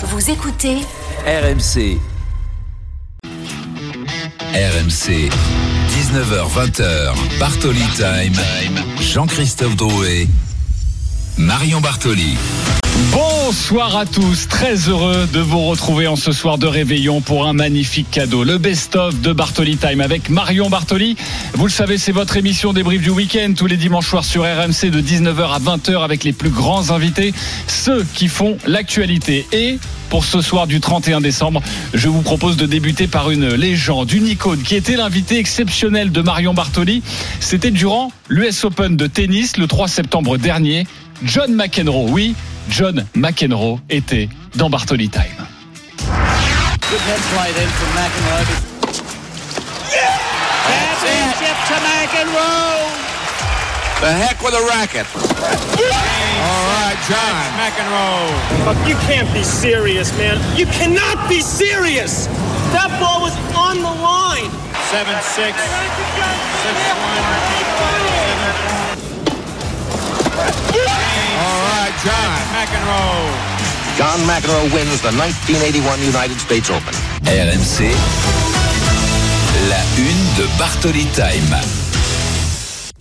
Vous écoutez RMC. RMC. 19h20h. Bartoli Time. Jean-Christophe Drouet. Marion Bartoli. Bonsoir à tous, très heureux de vous retrouver en ce soir de réveillon pour un magnifique cadeau, le best-of de Bartoli Time avec Marion Bartoli. Vous le savez, c'est votre émission débrief du week-end tous les dimanches soirs sur RMC de 19h à 20h avec les plus grands invités, ceux qui font l'actualité. Et pour ce soir du 31 décembre, je vous propose de débuter par une légende, une icône qui était l'invité exceptionnel de Marion Bartoli. C'était durant l'US Open de tennis le 3 septembre dernier. John McEnroe, oui, John McEnroe était dans Bartoli Time. Good head slide in from McEnroe. Championship to McEnroe. The heck with a racket. All right, John. Fuck, You can't be serious, man. You cannot be serious. That ball was on the line. 7 6. 6 1. All right, John. McEnroe. John McEnroe wins the 1981 United States Open. RMC. La une de Bartoli Time.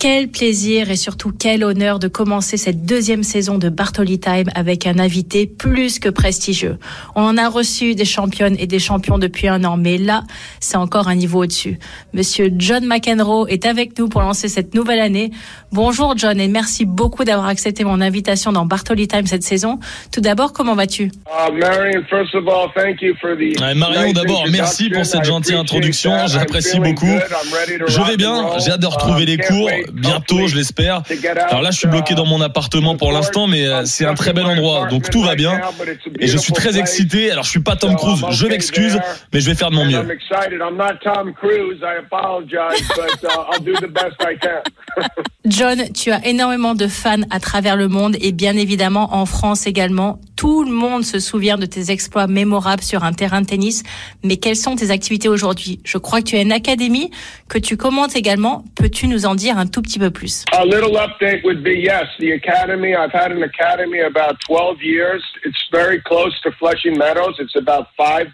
Quel plaisir et surtout quel honneur de commencer cette deuxième saison de Bartoli Time avec un invité plus que prestigieux. On en a reçu des championnes et des champions depuis un an, mais là, c'est encore un niveau au-dessus. Monsieur John McEnroe est avec nous pour lancer cette nouvelle année. Bonjour John et merci beaucoup d'avoir accepté mon invitation dans Bartoli Time cette saison. Tout d'abord, comment vas-tu? Uh, Marion, first of all, thank you for the Ouais, Marion, nice d'abord, merci pour cette gentille introduction. J'apprécie beaucoup. Je vais bien, j'ai hâte de retrouver Um, les cours wait, bientôt, je l'espère. Alors là, je suis bloqué dans mon appartement pour l'instant, mais euh, c'est un très bel endroit, donc tout va bien. Et je suis très excité. Alors, je suis pas Tom Cruise, je m'excuse, mais je vais faire de mon mieux. I'm excited. I'm not Tom Cruise. I apologize, but I'll do the best I can. John, tu as énormément de fans à travers le monde et bien évidemment en France également. Tout le monde se souvient de tes exploits mémorables sur un terrain de tennis. Mais quelles sont tes activités aujourd'hui? Je crois que tu as une académie que tu commentes également. Peux-tu nous en dire un tout petit peu plus? A little update would be yes, the academy. I've had an academy about 12 years. It's very close to Flushing Meadows. It's about five.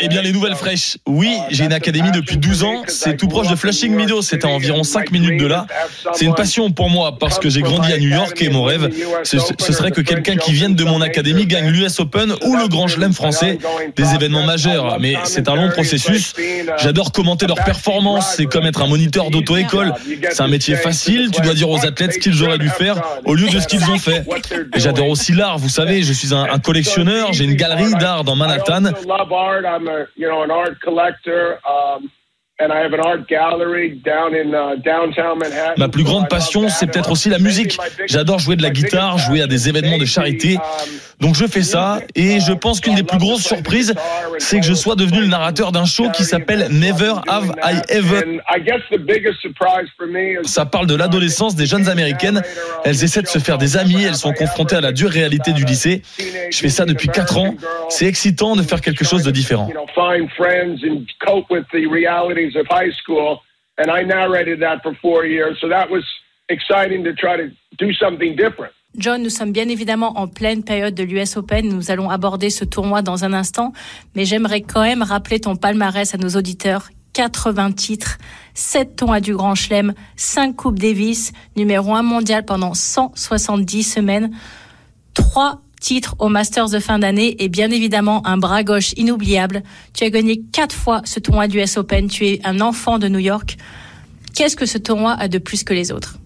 Eh bien, les nouvelles fraîches. Oui, uh, j'ai une académie depuis passion 12 for me ans. C'est tout proche de Flushing Meadows. C'est à environ and 5 my minutes de là. C'est une passion pour moi parce que j'ai grandi à New York et mon rêve, ce, ce serait que quelqu'un qui vienne de mon académie gagne l'US Open ou le Grand Chelem français, des événements majeurs. Mais c'est un long processus. J'adore commenter leurs performances. C'est comme être un moniteur d'auto-école. C'est un métier facile. Tu dois dire aux athlètes ce qu'ils auraient dû faire au lieu de ce qu'ils ont fait. Et j'adore aussi l'art. Vous savez, je suis un, un collectionneur. J'ai une galerie d'art dans Manhattan. I also love art. I'm a you know an art collector. Um, and I have an art gallery down in uh, downtown Manhattan. Ma plus grande passion, c'est peut-être aussi la musique. J'adore jouer de la guitare, jouer à des événements de charité. Donc je fais ça et je pense qu'une des plus grosses surprises, c'est que je sois devenu le narrateur d'un show qui s'appelle Never Have I Ever. Ça parle de l'adolescence des jeunes américaines. Elles essaient de se faire des amis, elles sont confrontées à la dure réalité du lycée. Je fais ça depuis 4 ans. C'est excitant de faire quelque chose de différent. John, nous sommes bien évidemment en pleine période de l'US Open. Nous allons aborder ce tournoi dans un instant. Mais j'aimerais quand même rappeler ton palmarès à nos auditeurs. 80 titres, 7 tournois du Grand Chelem, 5 Coupes Davis, numéro 1 mondial pendant 170 semaines, 3 titres au Masters de fin d'année et bien évidemment un bras gauche inoubliable. Tu as gagné 4 fois ce tournoi du US Open. Tu es un enfant de New York. Qu'est-ce que ce tournoi a de plus que les autres?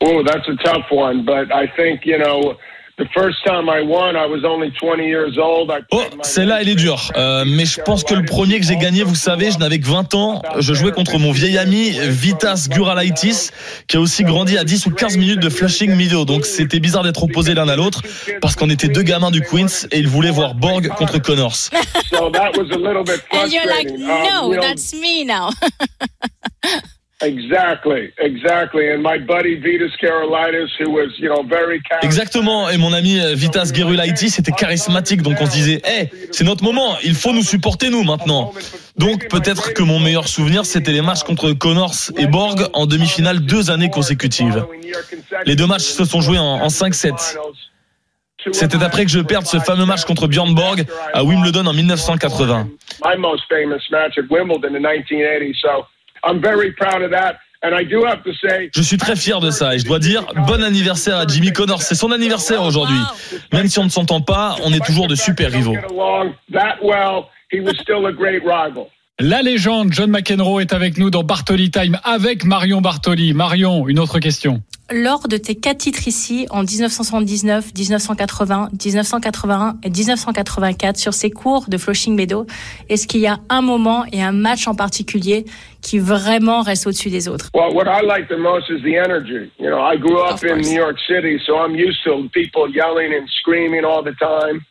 Oh, that's a tough one, but I think, you know, the first time I won, I was only 20 years old. I Oh, played my celle-là, elle est dure. Euh, mais je pense que le premier que j'ai gagné, vous savez, je n'avais que 20 ans. Je jouais contre mon vieil ami Vitas Guralaitis, qui a aussi grandi à 10 ou 15 minutes de Flushing Meadows. Donc c'était bizarre d'être opposés l'un à l'autre, parce qu'on était deux gamins du Queens et ils voulaient voir Borg contre Connors. So that was a little bit And you're like. Um, no, that's me now. Exactly, exactly. And my buddy Vitas Karolaitis, who was, you know, very charismatic. Exactement. Et mon ami euh, Vitas Gerulaitis était charismatique, donc on se disait, hé, c'est notre moment, il faut nous supporter nous maintenant. Donc peut-être que mon meilleur souvenir, c'était les matchs contre Connors et Borg en demi-finale deux années consécutives. Les deux matchs se sont joués en, en 5-7. C'était après que je perde ce fameux match contre Björn Borg à Wimbledon en 1980. My most famous match at Wimbledon in 1980. So I'm very proud of that. And I do have to say, Je suis très fier de ça et je dois dire bon anniversaire à Jimmy Connors. C'est son anniversaire aujourd'hui. Même si on ne s'entend pas, on est toujours de super rivaux. La légende John McEnroe est avec nous dans Bartoli Time avec Marion Bartoli. Marion, une autre question. Lors de tes quatre titres ici, en 1979, 1980, 1981 et 1984, sur ces cours de Flushing Meadow, est-ce qu'il y a un moment et un match en particulier qui vraiment reste au-dessus des autres? Well, what I like the most is the energy. You know, I grew up in. New York City, so I'm used to people yelling and screaming all the time.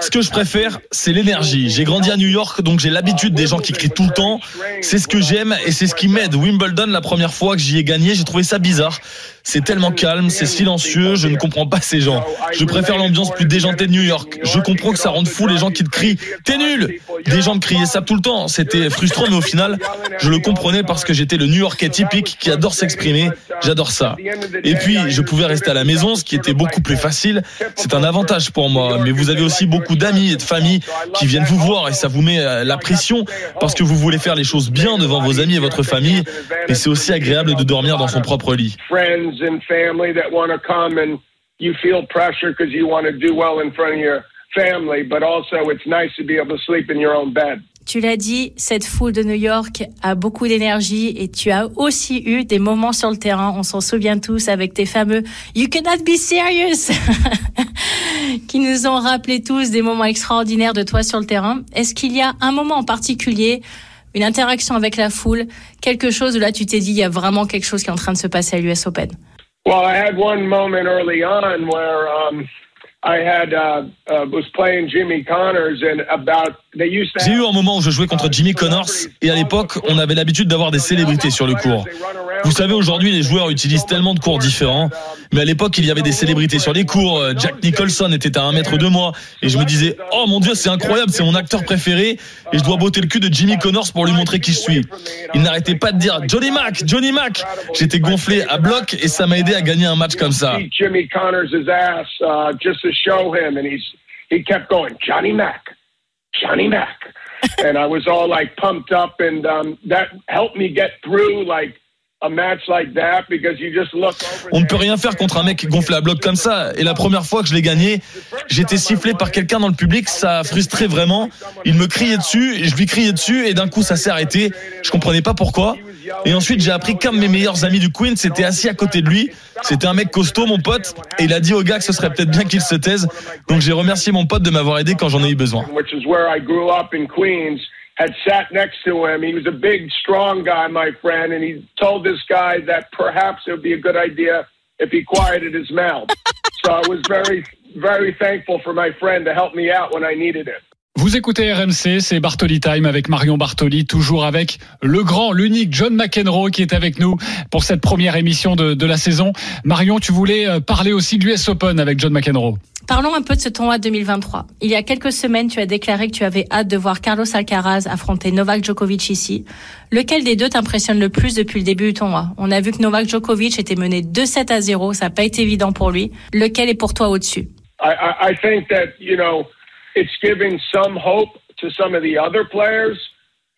Ce que je préfère, c'est l'énergie. J'ai grandi à New York, donc j'ai l'habitude des gens qui crient tout le temps. C'est ce que j'aime et c'est ce qui m'aide. Wimbledon, la première fois que j'y ai gagné, j'ai trouvé ça bizarre. C'est tellement calme, c'est silencieux, je ne comprends pas ces gens. Je préfère l'ambiance plus déjantée de New York. Je comprends que ça rende fou les gens qui te crient « T'es nul !» Des gens me criaient ça tout le temps. C'était frustrant, mais au final, je le comprenais parce que j'étais le New Yorkais typique qui adore s'exprimer. J'adore ça. Et puis, je pouvais rester à la maison, ce qui était beaucoup plus facile. C'est un avantage pour moi. Mais vous avez aussi beaucoup d'amis et de familles qui viennent vous voir et ça vous met euh, la pression parce que vous voulez faire les choses bien devant vos amis et votre famille. Et c'est aussi agréable de dormir dans son propre lit. Friends family that want to come and you feel pressure because you want to do well in front of your family, but also it's nice to be able to sleep in your own bed. Tu l'as dit, cette foule de New York a beaucoup d'énergie et tu as aussi eu des moments sur le terrain, on s'en souvient tous, avec tes fameux You cannot be serious qui nous ont rappelé tous des moments extraordinaires de toi sur le terrain. Est-ce qu'il y a un moment en particulier, une interaction avec la foule, quelque chose où là tu t'es dit il y a vraiment quelque chose qui est en train de se passer à l'US Open. Well, I had one moment early on where um, I had uh, uh, was playing Jimmy Connors and about they used to. J'ai eu un moment où je jouais contre Jimmy Connors et à l'époque, on avait l'habitude d'avoir des célébrités sur le court. Vous savez, aujourd'hui, les joueurs utilisent tellement de cours différents. Mais à l'époque, il y avait des célébrités sur les cours. Euh, Jack Nicholson était à un mètre de moi. Et je me disais, oh mon Dieu, c'est incroyable, c'est mon acteur préféré. Et je dois botter le cul de Jimmy Connors pour lui montrer qui je suis. Il n'arrêtait pas de dire, Johnny Mac, Johnny Mac. J'étais gonflé à bloc et ça m'a aidé à gagner un match comme ça. Beat Jimmy Connors' ass just to show him, and he's he kept going, Johnny Mac, Johnny Mac, and I was all like pumped up, and um, that helped me get through like a match like that because you just look over. On ne peut rien faire contre un mec gonflé à bloc comme ça. Et la première fois que je l'ai gagné, j'étais sifflé par quelqu'un dans le public. Ça a frustré vraiment. Il me criait dessus et je lui criais dessus et d'un coup ça s'est arrêté. Je comprenais pas pourquoi. Et ensuite j'ai appris qu'un de mes meilleurs amis du Queen s'était assis à côté de lui. C'était un mec costaud, mon pote. Et il a dit au gars que ce serait peut-être bien qu'il se taise. Donc j'ai remercié mon pote de m'avoir aidé quand j'en ai eu besoin. Which is where I grew up in Queens, had sat next to him. He was a big, strong guy, my friend, and he told this guy that perhaps it would be a good idea if he quieted his mouth. so I was very, very thankful for my friend to help me out when I needed it. Vous écoutez RMC, c'est Bartoli Time avec Marion Bartoli, toujours avec le grand, l'unique John McEnroe qui est avec nous pour cette première émission de, de la saison. Marion, tu voulais euh, parler aussi de l'US Open avec John McEnroe. Parlons un peu de ce tournoi 2023. Il y a quelques semaines, tu as déclaré que tu avais hâte de voir Carlos Alcaraz affronter Novak Djokovic ici. Lequel des deux t'impressionne le plus depuis le début du tournoi? On a vu que Novak Djokovic était mené 2-7 à 0, ça n'a pas été évident pour lui. Lequel est pour toi au-dessus? I, I, I think that, you know, it's giving some hope to some of the other players.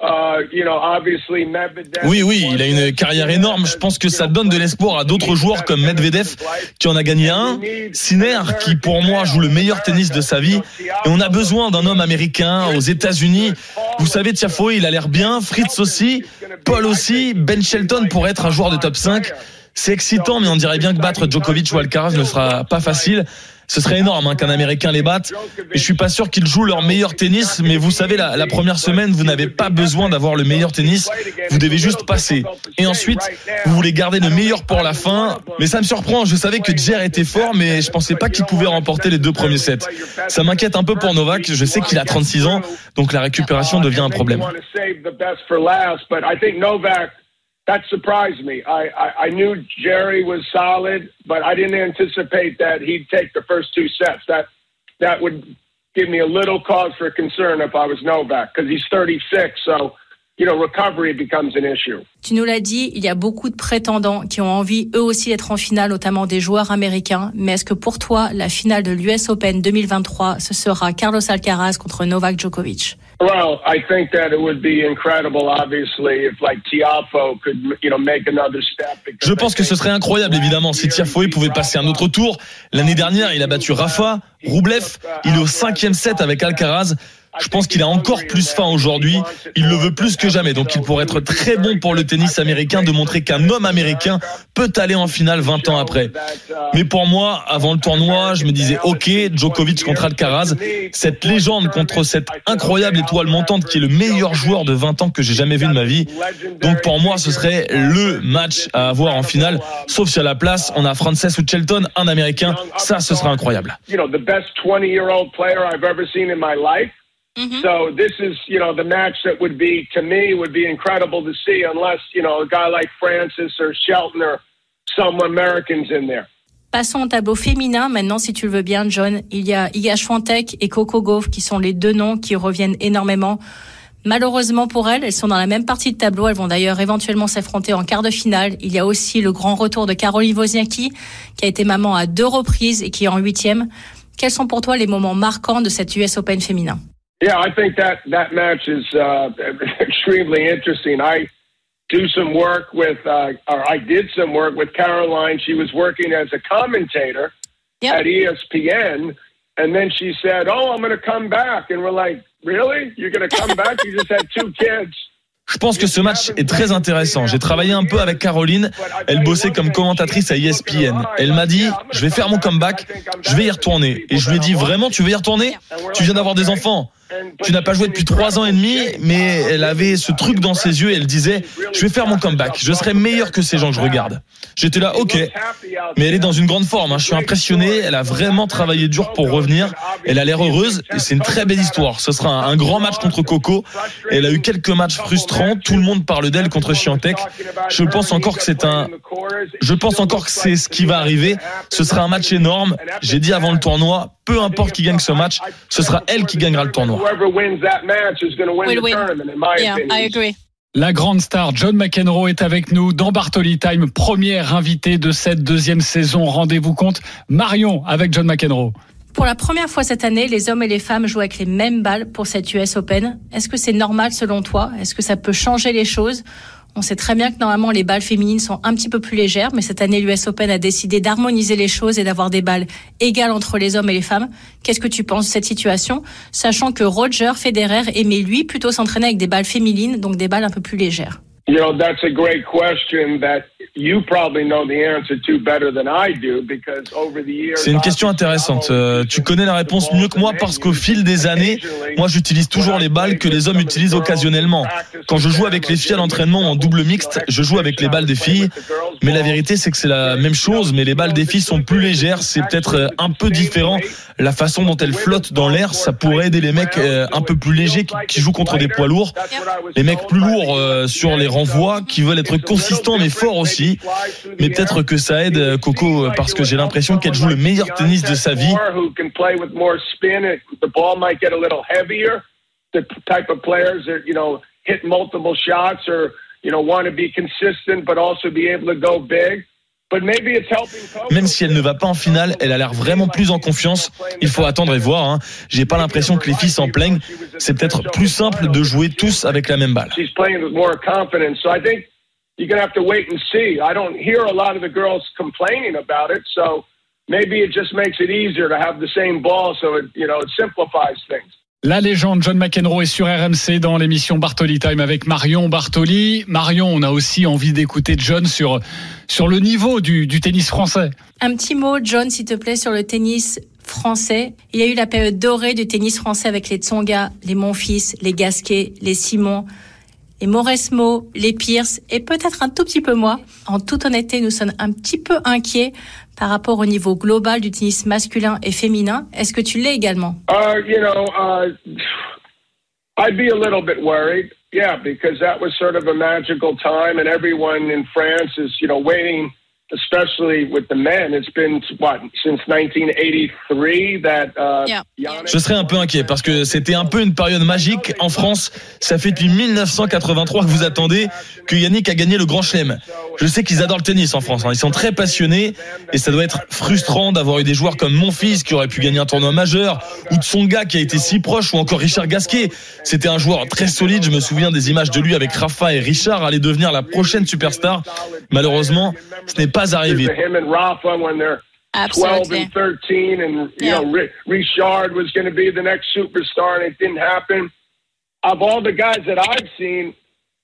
Uh, you know, obviously Medvedev. Oui, oui, il a une carrière énorme. Je pense que ça donne de l'espoir à d'autres joueurs comme Medvedev, qui en a gagné un. Sinner, qui pour moi joue le meilleur tennis de sa vie. Et on a besoin d'un homme américain aux États-Unis. Vous savez, Tiafoe, il a l'air bien. Fritz aussi. Paul aussi. Ben Shelton pourrait être un joueur de top 5. C'est excitant, mais on dirait bien que battre Djokovic ou Alcaraz ne sera pas facile. Ce serait énorme hein, qu'un Américain les batte. Et je suis pas sûr qu'ils jouent leur meilleur tennis, mais vous savez, la, première semaine, vous n'avez pas besoin d'avoir le meilleur tennis. Vous devez juste passer. Et ensuite, vous voulez garder le meilleur pour la fin. Mais ça me surprend. Je savais que Jer était fort, mais je pensais pas qu'il pouvait remporter les deux premiers sets. Ça m'inquiète un peu pour Novak. Je sais qu'il a 36 ans, donc la récupération devient un problème. That surprised me. I, I, I knew Jerry was solid, but I didn't anticipate that he'd take the first two sets. That that would give me a little cause for concern if I was Novak, because he's 36, so you know, recovery becomes an issue. Tu nous l'as dit, il y a beaucoup de prétendants qui ont envie eux aussi d'être en finale, notamment des joueurs américains. Mais est-ce que pour toi, la finale de l'US Open 2023, ce sera Carlos Alcaraz contre Novak Djokovic? Well, I think that it would be incredible, obviously, if like Tiafo could, you know, make another step. because Je pense que ce serait incroyable, évidemment, si Tiafoe pouvait passer un autre tour. L'année dernière, il a battu Rafa, Roublev. Il est au cinquième set avec Alcaraz. Je pense qu'il a encore plus faim aujourd'hui. Il le veut plus que jamais. Donc il pourrait être très bon pour le tennis américain de montrer qu'un homme américain peut aller en finale 20 ans après. Mais pour moi, avant le tournoi, je me disais, OK, Djokovic contre Alcaraz, cette légende contre cette incroyable étoile montante qui est le meilleur joueur de 20 ans que j'ai jamais vu de ma vie. Donc pour moi, ce serait le match à avoir en finale. Sauf si à la place, on a Frances ou Shelton, un américain. Ça, ce serait incroyable. You know, the best 20 year old player I've ever seen in my life. So this is, you know, the match that would be, to me, would be incredible to see unless, you know, a guy like Francis or Shelton or some Americans in there. Passons au tableau féminin maintenant, si tu le veux bien, John. Il y a Iga Swiatek et Coco Gauff qui sont les deux noms qui reviennent énormément. Malheureusement pour elles, elles sont dans la même partie de tableau. Elles vont d'ailleurs éventuellement s'affronter en quart de finale. Il y a aussi le grand retour de Caroline Wozniacki, qui a été maman à deux reprises et qui est en huitième. Quels sont pour toi les moments marquants de cette US Open féminin? Yeah, I think that that match is uh, extremely interesting. I do some work with, uh, or I did some work with Caroline. She was working as a commentator Yep. at E ESPN, and then she said, "Oh, I'm going to come back," and we're like, "Really? You're going to come back? You just had two kids." Je pense que ce match est très intéressant. J'ai travaillé un peu avec Caroline. Elle bossait comme commentatrice à E ESPN. Elle m'a dit, je vais faire mon comeback, je vais y retourner. Et je lui ai dit, vraiment, tu veux y retourner? Tu viens d'avoir des enfants. Tu n'as pas joué depuis trois ans et demi, mais elle avait ce truc dans ses yeux et elle disait, je vais faire mon comeback. Je serai meilleur que ces gens que je regarde. J'étais là, ok. Mais elle est dans une grande forme. hein. Je suis impressionné. Elle a vraiment travaillé dur pour revenir. Elle a l'air heureuse et c'est une très belle histoire. Ce sera un, grand match contre Coco. Elle a eu quelques matchs frustrants. Tout le monde parle d'elle contre Chiantec. Je pense encore que c'est un, je pense encore que c'est ce qui va arriver. Ce sera un match énorme. J'ai dit avant le tournoi, peu importe qui gagne ce match, ce sera elle qui gagnera le tournoi. Whoever wins that match is going to win the win. tournament, in my Yeah, opinion. I agree. La grande star John McEnroe est avec nous dans Bartoli Time, première invitée de cette deuxième saison. Rendez-vous compte, Marion avec John McEnroe. Pour la première fois cette année, les hommes et les femmes jouent avec les mêmes balles pour cette US Open. Est-ce que c'est normal selon toi? Est-ce que ça peut changer les choses? On sait très bien que normalement les balles féminines sont un petit peu plus légères, mais cette année l'US Open a décidé d'harmoniser les choses et d'avoir des balles égales entre les hommes et les femmes. Qu'est-ce que tu penses de cette situation? Sachant que Roger Federer aimait lui plutôt s'entraîner avec des balles féminines, donc des balles un peu plus légères. You probably know the answer to better than I do because over the years. C'est une question intéressante. Euh, tu connais la réponse mieux que moi parce qu'au fil des années, moi j'utilise toujours les balles que les hommes utilisent occasionnellement. Quand je joue avec les filles à l'entraînement en double mixte, je joue avec les balles des filles. Mais la vérité, c'est que c'est la même chose, mais les balles des filles sont plus légères. C'est peut-être euh, un peu différent. La façon dont elles flottent dans l'air, ça pourrait aider les mecs euh, un peu plus légers qui, qui jouent contre des poids lourds. Les mecs plus lourds euh, sur les renvois, qui veulent être consistants mais forts aussi. Mais peut-être que ça aide euh, Coco euh, parce que j'ai l'impression qu'elle joue le meilleur tennis de sa vie. Même si elle ne va pas en finale, elle a l'air vraiment plus en confiance. Il faut attendre et voir. Hein. J'ai pas l'impression que les filles s'en plaignent. C'est peut-être plus simple de jouer tous avec la même balle. You're going to have to wait and see. I don't hear a lot of the girls complaining about it. So maybe it just makes it easier to have the same ball. So it, you know, it simplifies things. La légende John McEnroe est sur RMC dans l'émission Bartoli Time avec Marion Bartoli. Marion, on a aussi envie d'écouter John sur, sur le niveau du, du tennis français. Un petit mot, John, s'il te plaît, sur le tennis français. Il y a eu la période dorée du tennis français avec les Tsonga, les Monfils, les Gasquet, les Simon, les Mauresmo, les Pierce et peut-être un tout petit peu moi. En toute honnêteté, nous sommes un petit peu inquiets par rapport au niveau global du tennis masculin et féminin. Est-ce que tu l'es également? Uh, you know, uh, I'd be a little bit worried. Yeah, because that was sort of a magical time, and everyone in France is, you know, waiting especially with the men. It's been what since 1983 that uh, Yeah. Je serais un peu inquiet parce que c'était un peu une période magique en France. Ça fait depuis 1983 que vous attendez que Yannick a gagné le Grand Chelem. Je sais qu'ils adorent le tennis en France. hein. Ils sont très passionnés et ça doit être frustrant d'avoir eu des joueurs comme mon fils qui aurait pu gagner un tournoi majeur ou de son gars qui a été si proche ou encore Richard Gasquet. C'était un joueur très solide. Je me souviens des images de lui avec Rafa et Richard allait devenir la prochaine superstar. Malheureusement, ce n'est pas arrivé. to him and Rafa when they're 12 and 13, and you know Richard was going to be the next superstar, and it didn't happen. Of all the guys that I've seen,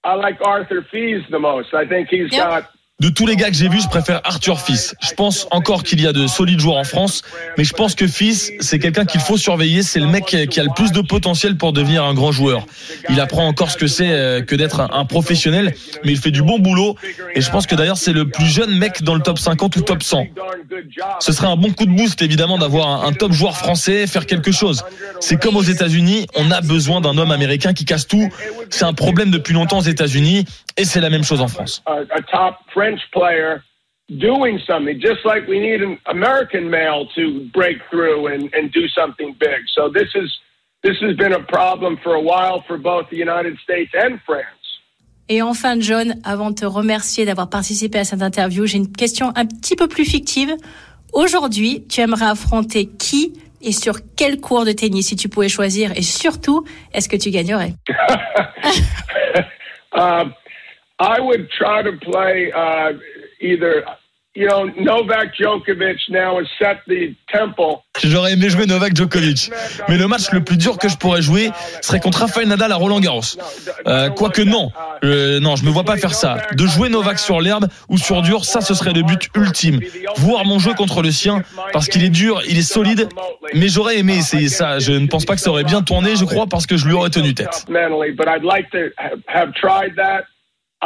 I like Arthur Fees the most. I think he's Yeah. got De tous les gars que j'ai vus, je préfère Arthur Fils. Je pense encore qu'il y a de solides joueurs en France, mais je pense que Fils, c'est quelqu'un qu'il faut surveiller. C'est le mec qui a le plus de potentiel pour devenir un grand joueur. Il apprend encore ce que c'est euh, que d'être un, professionnel, mais il fait du bon boulot. Et je pense que d'ailleurs, c'est le plus jeune mec dans le top 50 ou top 100. Ce serait un bon coup de boost, évidemment, d'avoir un top joueur français, faire quelque chose. C'est comme aux États-Unis, on a besoin d'un homme américain qui casse tout. C'est un problème depuis longtemps aux États-Unis, et c'est la même chose en France. a, a top French player doing something, just like we need an American male to break through and, and do something big. So this is this has been a problem for a while for both the United States and France. Et enfin, John, avant de te remercier d'avoir participé à cette interview, j'ai une question un petit peu plus fictive. Aujourd'hui, tu aimerais affronter qui et sur quel cours de tennis si tu pouvais choisir? Et surtout, est-ce que tu gagnerais? Um, I would try to play uh, either, you know, Novak Djokovic now has set the temple. J'aurais aimé jouer Novak Djokovic. Mais le match le plus dur que je pourrais jouer serait contre Rafael Nadal à Roland Garros. Euh, Quoique non, Euh, non, je me vois pas faire ça. De jouer Novak sur l'herbe ou sur dur, ça ce serait le but ultime. Voir mon jeu contre le sien, parce qu'il est dur, il est solide. Mais j'aurais aimé essayer ça. Je ne pense pas que ça aurait bien tourné, je crois, parce que je lui aurais tenu tête.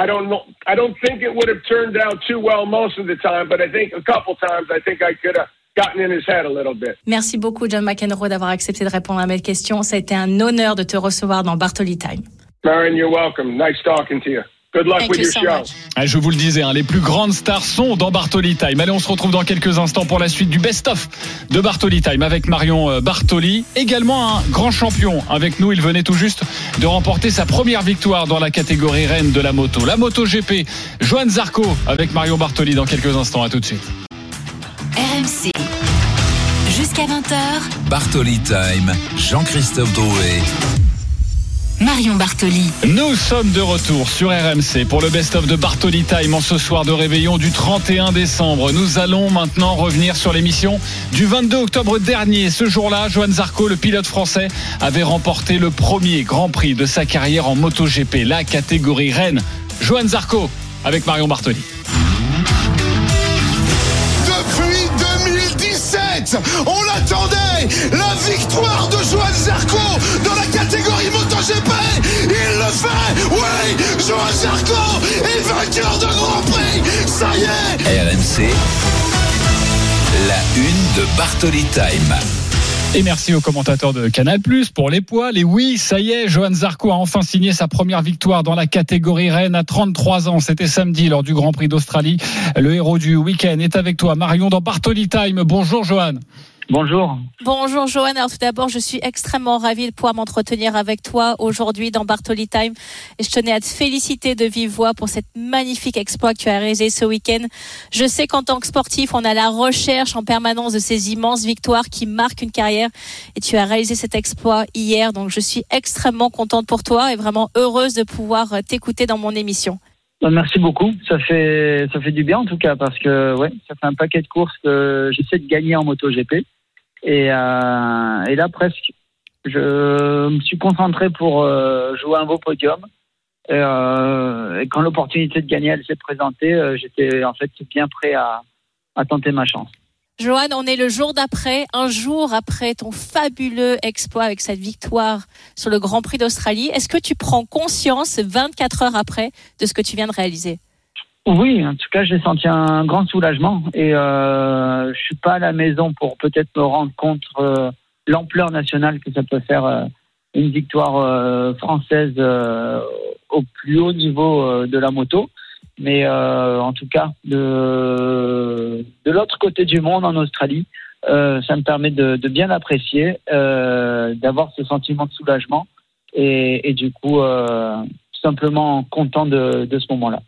I don't know. I don't think it would have turned out too well most of the time, but I think a couple times I think I could have gotten in his head a little bit. Merci beaucoup, John McEnroe, d'avoir accepté de répondre à mes questions. Ça a été un honneur de te recevoir dans Bartoli Time. Marion, you're welcome. Nice talking to you. Good luck Thank with you your so show. Ah, Je vous le disais, hein, les plus grandes stars sont dans Bartoli Time. Allez, on se retrouve dans quelques instants pour la suite du best-of de Bartoli Time avec Marion euh, Bartoli. Également un grand champion avec nous. Il venait tout juste de remporter sa première victoire dans la catégorie reine de la moto. La moto GP, Johan Zarco avec Marion Bartoli dans quelques instants. À tout de suite. RMC. Jusqu'à 20h, Bartoli Time, Jean-Christophe Drouet. Marion Bartoli. Nous sommes de retour sur RMC pour le best-of de Bartoli Time en ce soir de réveillon du 31 décembre. Nous allons maintenant revenir sur l'émission du 22 octobre dernier. Ce jour-là, Johan Zarco, le pilote français, avait remporté le premier Grand Prix de sa carrière en MotoGP, la catégorie Rennes. Johan Zarco avec Marion Bartoli. Depuis 2017, on l'attendait La victoire de Johan Zarco dans la Il le fait Oui Johan Zarco est vainqueur de Grand Prix Ça y est RMC, la une de Bartoli Time. Et merci aux commentateurs de Canal pour les poils. Et oui, ça y est, Johan Zarco a enfin signé sa première victoire dans la catégorie Rennes à 33 ans. C'était samedi lors du Grand Prix d'Australie. Le héros du week-end est avec toi, Marion, dans Bartoli Time. Bonjour, Johan. Bonjour. Bonjour Johan. Alors tout d'abord, je suis extrêmement ravie de pouvoir m'entretenir avec toi aujourd'hui dans Bartoli Time. Et je tenais à te féliciter de vive voix pour cette magnifique exploit que tu as réalisé ce week-end. Je sais qu'en tant que sportif, on a la recherche en permanence de ces immenses victoires qui marquent une carrière. Et tu as réalisé cet exploit hier. Donc je suis extrêmement contente pour toi et vraiment heureuse de pouvoir t'écouter dans mon émission. Bah, Merci beaucoup. Ça fait ça fait du bien en tout cas parce que ouais, ça fait un paquet de courses que j'essaie de gagner en MotoGP. Et, euh, et là presque, je me suis concentré pour euh, jouer un beau podium. Et, euh, quand l'opportunité de gagner elle s'est présentée, euh, j'étais en fait bien prêt à, à tenter ma chance. Johan, on est le jour d'après, un jour après ton fabuleux exploit avec cette victoire sur le Grand Prix d'Australie. Est-ce que tu prends conscience 24 heures après de ce que tu viens de réaliser? Oui, en tout cas, j'ai senti un grand soulagement et euh, je suis pas à la maison pour peut-être me rendre compte euh, l'ampleur nationale que ça peut faire euh, une victoire euh, française euh, au plus haut niveau de la moto. Mais en tout cas, de, de l'autre côté du monde, en Australie, ça me permet de, bien apprécier, d'avoir ce sentiment de soulagement et, du coup, simplement content de, de ce moment-là.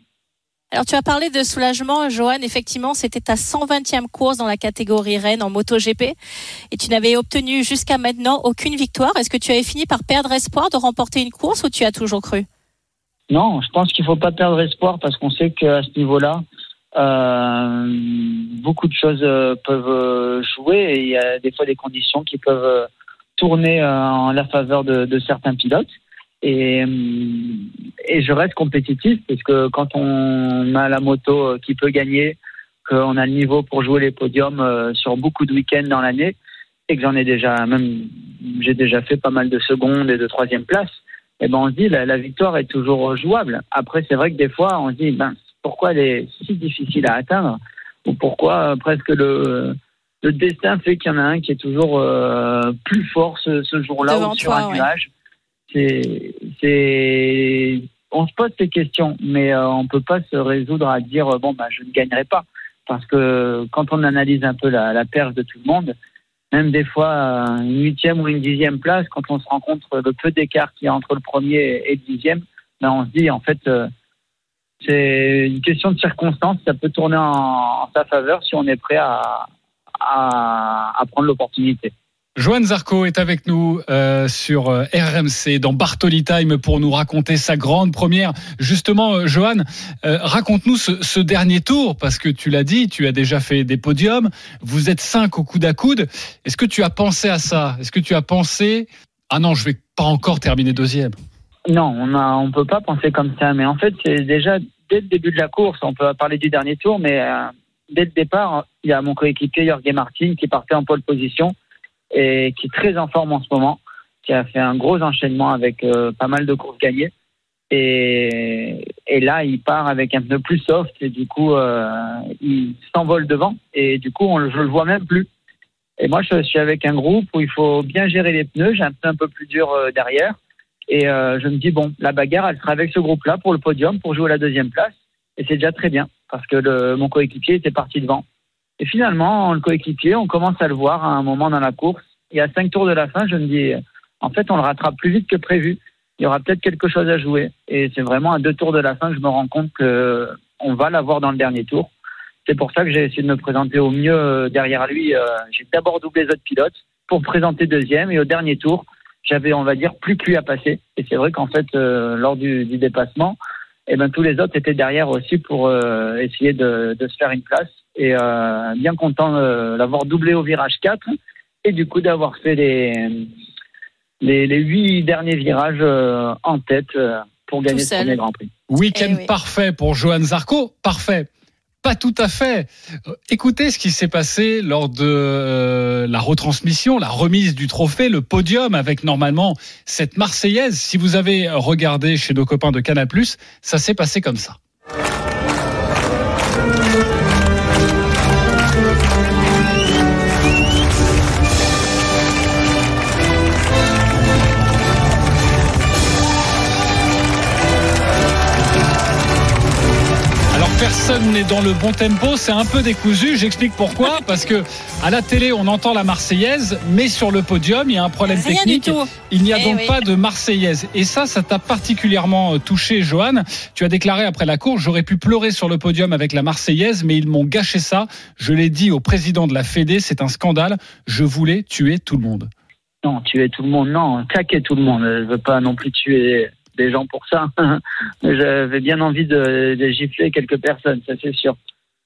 Alors tu as parlé de soulagement, Johan. Effectivement, c'était ta 120e course dans la catégorie Rennes en MotoGP et tu n'avais obtenu jusqu'à maintenant aucune victoire. Est-ce que tu avais fini par perdre espoir de remporter une course ou tu as toujours cru? Non, je pense qu'il faut pas perdre espoir parce qu'on sait qu'à ce niveau-là, euh, beaucoup de choses euh, peuvent euh, jouer et il y a des fois des conditions qui peuvent tourner en la faveur de certains pilotes. Et, euh, et je reste compétitif parce que quand on a la moto euh, qui peut gagner, qu'on a le niveau pour jouer les podiums euh, sur beaucoup de week-ends dans l'année, et que j'en ai déjà, même j'ai déjà fait pas mal de secondes et de troisième place, et ben on se dit la, la victoire est toujours jouable. Après c'est vrai que des fois on se dit ben pourquoi elle est si difficile à atteindre? Ou pourquoi presque le le destin fait qu'il y en a un qui est toujours euh, plus fort ce, ce jour-là ou sur toi, un nuage? On se pose ces questions, mais euh, on peut pas se résoudre à dire euh, bon bah je ne gagnerai pas, parce que quand on analyse un peu la, la perche de tout le monde, même des fois euh, une huitième ou une dixième place, quand on se rend compte le peu d'écart qu'il y a entre le premier et le dixième, ben on se dit en fait c'est une question de circonstance, ça peut tourner en, sa faveur si on est prêt à prendre l'opportunité. Johan Zarco est avec nous euh, sur euh, RMC dans Bartoli Time pour nous raconter sa grande première. Justement, euh, Johan, euh, raconte-nous ce, ce dernier tour parce que tu l'as dit, tu as déjà fait des podiums. Vous êtes cinq au coude à coude. Est-ce que tu as pensé à ça? Est-ce que tu as pensé ah non, je vais pas encore terminer deuxième Non, on a, on peut pas penser comme ça. Mais en fait, c'est déjà dès le début de la course. On peut parler du dernier tour, mais euh, dès le départ, il y a mon coéquipier Jorge Martin qui partait en pole position et qui est très en forme en ce moment, qui a fait un gros enchaînement avec euh, pas mal de courses gagnées. Et, là, il part avec un pneu plus soft et du coup, euh, il s'envole devant et du coup, on, je le vois même plus. Et moi, je suis avec un groupe où il faut bien gérer les pneus. J'ai un pneu un peu plus dur euh, derrière. Et je me dis, bon, la bagarre, elle sera avec ce groupe-là pour le podium, pour jouer la deuxième place. Et c'est déjà très bien, parce que mon coéquipier était parti devant. Et finalement, le coéquipier, on commence à le voir à un moment dans la course. Et à cinq tours de la fin, je me dis, en fait, on le rattrape plus vite que prévu. Il y aura peut-être quelque chose à jouer. Et c'est vraiment à deux tours de la fin que je me rends compte que on va l'avoir dans le dernier tour. C'est pour ça que j'ai essayé de me présenter au mieux euh, derrière lui. Euh, J'ai d'abord doublé les autres pilotes pour présenter deuxième. Et au dernier tour, j'avais, on va dire, plus que lui à passer. Et c'est vrai qu'en fait, euh, lors du, dépassement, eh ben, tous les autres étaient derrière aussi pour essayer de se faire une place. Et euh, bien content de l'avoir doublé au virage 4 et du coup d'avoir fait les, les, les huit derniers virages euh, en tête euh, pour gagner ce premier Grand Prix. Week-end parfait pour Johan Zarco, parfait. Pas tout à fait. Écoutez ce qui s'est passé lors de euh, la retransmission, la remise du trophée, le podium avec normalement cette Marseillaise. Si vous avez regardé chez nos copains de Canal+, ça s'est passé comme ça. Personne n'est dans le bon tempo, c'est un peu décousu. J'explique pourquoi. Parce que à la télé, on entend la Marseillaise, mais sur le podium, il y a un problème Rien technique. du tout. Il n'y a Eh donc oui. pas de Marseillaise. Et ça, ça t'a particulièrement euh, touché, Johan. Tu as déclaré après la course, j'aurais pu pleurer sur le podium avec la Marseillaise, mais ils m'ont gâché ça. Je l'ai dit au président de la Fédé, c'est un scandale. Je voulais tuer tout le monde. Non, tuer tout le monde, non, claquer tout le monde. Je veux pas non plus tuer des gens pour ça. J'avais bien envie de, gifler quelques personnes, ça c'est sûr.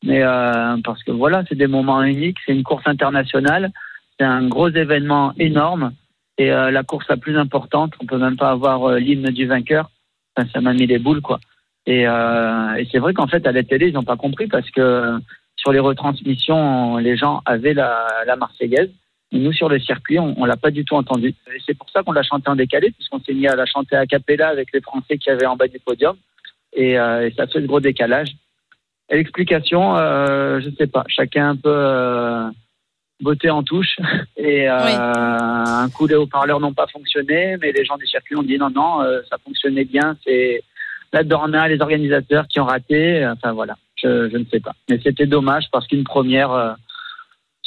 Mais euh, parce que voilà, c'est des moments uniques, c'est une course internationale, c'est un gros événement énorme et euh, la course la plus importante, on peut même pas avoir euh, l'hymne du vainqueur. Ça m'a mis les boules quoi. Et, c'est vrai qu'en fait à la télé ils n'ont pas compris parce que sur les retransmissions les gens avaient la Marseillaise. Nous, sur le circuit, on, on l'a pas du tout entendu. Et c'est pour ça qu'on l'a chanté en décalé, puisqu'on s'est mis à la chanter à cappella avec les Français qui avaient en bas du podium. Et, euh, et ça fait ce gros décalage. Et l'explication, euh, je sais pas. Chacun un peu euh, botté en touche. Et euh, un coup, les haut-parleurs n'ont pas fonctionné, mais les gens du circuit ont dit non, non, euh, ça fonctionnait bien. C'est la Dorna, les organisateurs qui ont raté. Enfin voilà, je, je ne sais pas. Mais c'était dommage parce qu'une première,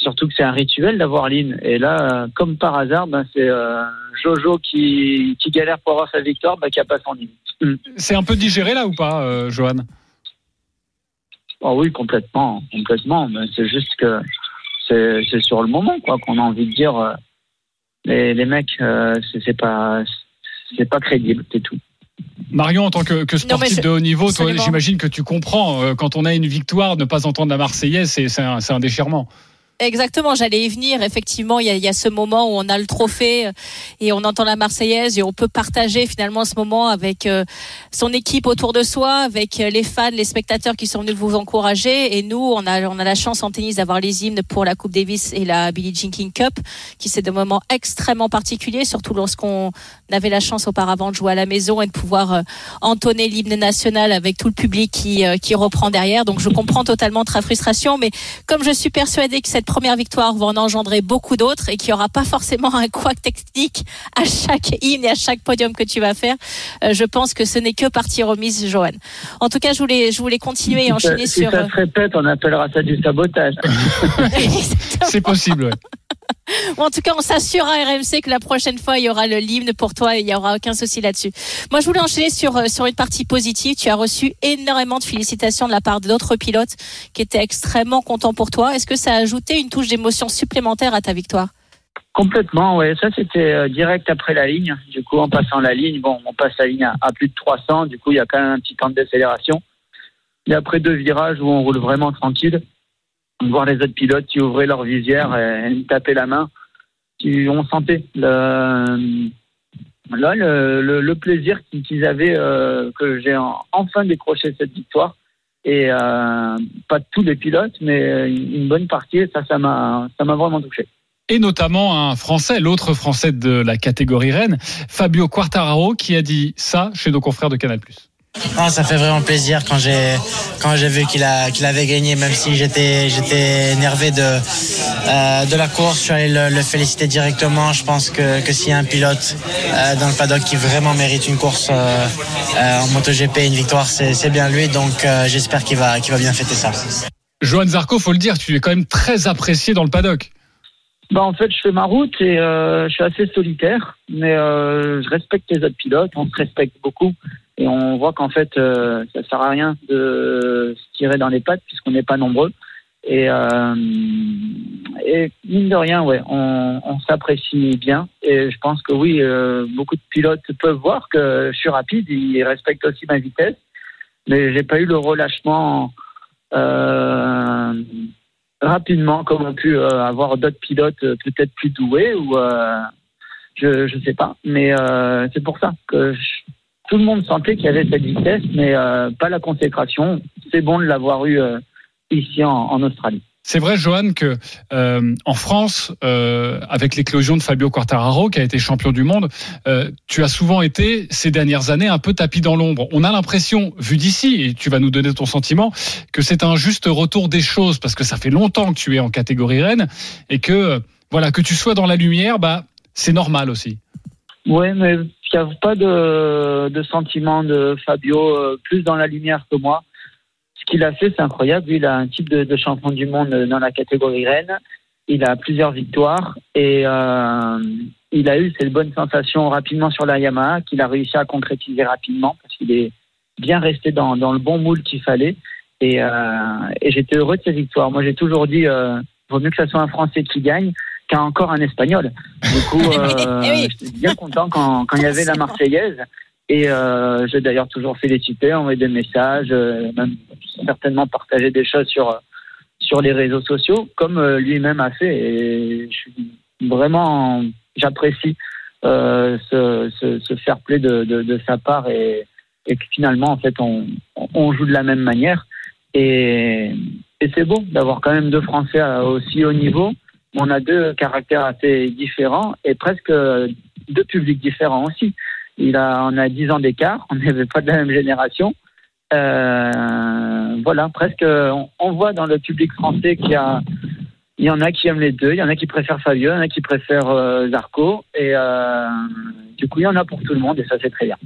surtout que c'est un rituel d'avoir Lynn. Et là, comme par hasard, ben, c'est euh, Jojo qui, qui galère pour avoir sa victoire, ben, qui a pas son Lynn. Mm. C'est un peu digéré là ou pas, euh, Johan? Oh oui, complètement, complètement. Mais c'est juste que c'est c'est sur le moment quoi qu'on a envie de dire. euh, les, les mecs, euh, c'est c'est pas c'est pas crédible, c'est tout. Marion, en tant que, que sportif de haut niveau, j'imagine que tu comprends. euh, quand on a une victoire, ne pas entendre la Marseillaise, c'est c'est un, c'est un déchirement. Exactement, j'allais y venir. Effectivement, il y, a, ce moment où on a le trophée euh, et on entend la Marseillaise et on peut partager finalement ce moment avec euh, son équipe autour de soi, avec euh, les fans, les spectateurs qui sont venus vous encourager. Et nous, on a, on a la chance en tennis d'avoir les hymnes pour la Coupe Davis et la Billie Jean King Cup, qui c'est des moments extrêmement particuliers, surtout lorsqu'on avait la chance auparavant de jouer à la maison et de pouvoir entonner l'hymne national avec tout le public qui, qui reprend derrière. Donc je comprends totalement ta frustration, mais comme je suis persuadée que cette première victoire va en engendrer beaucoup d'autres et qu'il n'y aura pas forcément un couac technique à chaque hymne et à chaque podium que tu vas faire, euh, je pense que ce n'est que partie remise, Johan. En tout cas, je voulais, je voulais continuer et Si enchaîner si sur. ça se répète, on appellera ça du sabotage. C'est possible. ouais. Ou en tout cas, on s'assurera à RMC que la prochaine fois, il y aura le l'hymne pour toi et il n'y aura aucun souci là-dessus. Moi, je voulais enchaîner sur, euh, sur une partie positive. Tu as reçu énormément de félicitations de la part d'autres pilotes qui étaient extrêmement contents pour toi. Est-ce que ça a ajouté une touche d'émotion supplémentaire à ta victoire? Complètement, ouais. Ça, c'était euh, direct après la ligne. Du coup, en passant la ligne, bon, on passe la ligne à, à plus de 300. Du coup, il y a quand même un petit temps de décélération. Et après deux virages où on roule vraiment tranquille, voir les autres pilotes qui ouvraient leur visière et, tapaient la main, qui, on sentait le, le, plaisir qu'ils avaient euh, que j'ai en- enfin décroché cette victoire. Et euh, pas tous les pilotes, mais une bonne partie. Ça m'a, ça m'a vraiment touché. Et notamment un Français, l'autre Français de la catégorie Rennes, Fabio Quartararo, qui a dit ça chez nos confrères de Canal+. Non, ça fait vraiment plaisir quand j'ai quand j'ai vu qu'il a qu'il avait gagné, même si j'étais j'étais énervé de euh, de la course. Je suis allé le, le féliciter directement. Je pense que que s'il y a un pilote euh, dans le paddock qui vraiment mérite une course euh, euh, en MotoGP, une victoire, c'est c'est bien lui. Donc euh, j'espère qu'il va qu'il va bien fêter ça. Johan Zarco, faut le dire, tu es quand même très apprécié dans le paddock. Bah en fait, je fais ma route et euh, je suis assez solitaire, mais euh, je respecte les autres pilotes, on se respecte beaucoup et on voit qu'en fait, euh, ça sert à rien de se tirer dans les pattes puisqu'on n'est pas nombreux. Et, euh, mine de rien, ouais, on, s'apprécie bien et je pense que oui, euh, beaucoup de pilotes peuvent voir que je suis rapide, ils respectent aussi ma vitesse, mais j'ai pas eu le relâchement. Euh, rapidement comme ont pu avoir d'autres pilotes peut-être plus doués ou je je sais pas mais c'est pour ça que je- tout le monde sentait qu'il y avait cette vitesse mais euh, pas la consécration c'est bon de l'avoir eu euh, ici en, en Australie C'est vrai, Johan, que euh, en France, euh, avec l'éclosion de Fabio Quartararo, qui a été champion du monde, euh, tu as souvent été ces dernières années un peu tapis dans l'ombre. On a l'impression, vu d'ici, et tu vas nous donner ton sentiment, que c'est un juste retour des choses, parce que ça fait longtemps que tu es en catégorie reine, et que euh, voilà que tu sois dans la lumière, bah c'est normal aussi. Ouais mais il n'y a pas de, de sentiment de Fabio euh, plus dans la lumière que moi ce qu'il a fait, c'est incroyable. Il a un type de, de champion du monde dans la catégorie reine. Il a plusieurs victoires et euh, il a eu cette bonne sensation rapidement sur la Yamaha qu'il a réussi à concrétiser rapidement parce qu'il est bien resté dans, dans le bon moule qu'il fallait. Et, euh, et j'étais heureux de cette victoire. Moi, j'ai toujours dit, euh, vaut mieux que ce soit un Français qui gagne encore un Espagnol. Du coup, euh, Eh oui. j'étais bien content quand, quand il y avait la Marseillaise. Et euh, j'ai d'ailleurs toujours félicité, envoyé des messages, euh, même certainement partagé des choses sur sur les réseaux sociaux, comme euh, lui-même a fait. Et je suis vraiment, j'apprécie euh, ce, ce, ce fair play de, de, de sa part et, et que finalement, en fait, on, on joue de la même manière. Et, et c'est beau d'avoir quand même deux Français à aussi haut niveau. On a deux caractères assez différents et presque deux publics différents aussi. Il a, on a 10 ans d'écart, on n'avait pas de la même génération. Euh, voilà, presque, on, on voit dans le public français qu'il y a, il y en a qui aiment les deux, il y en a qui préfèrent Fabio, il y en a qui préfèrent euh, Zarco, et euh, du coup, il y en a pour tout le monde, et ça, c'est très bien.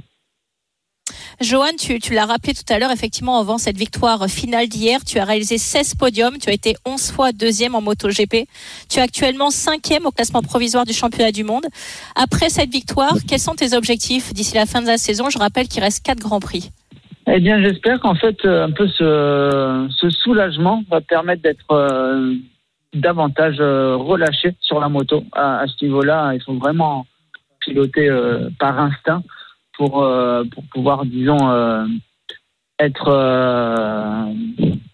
Johan, tu, l'as rappelé tout à l'heure, effectivement, avant cette victoire finale d'hier, tu as réalisé 16 podiums, tu as été 11 fois deuxième en MotoGP. Tu es actuellement cinquième au classement provisoire du championnat du monde. Après cette victoire, quels sont tes objectifs d'ici la fin de la saison? Je rappelle qu'il reste quatre grands prix. Eh bien, j'espère qu'en fait, euh, un peu ce, soulagement va permettre d'être euh, davantage euh, relâché sur la moto. À, ce niveau-là, il faut vraiment piloter par instinct pour, euh, pour pouvoir, disons, euh, être, euh,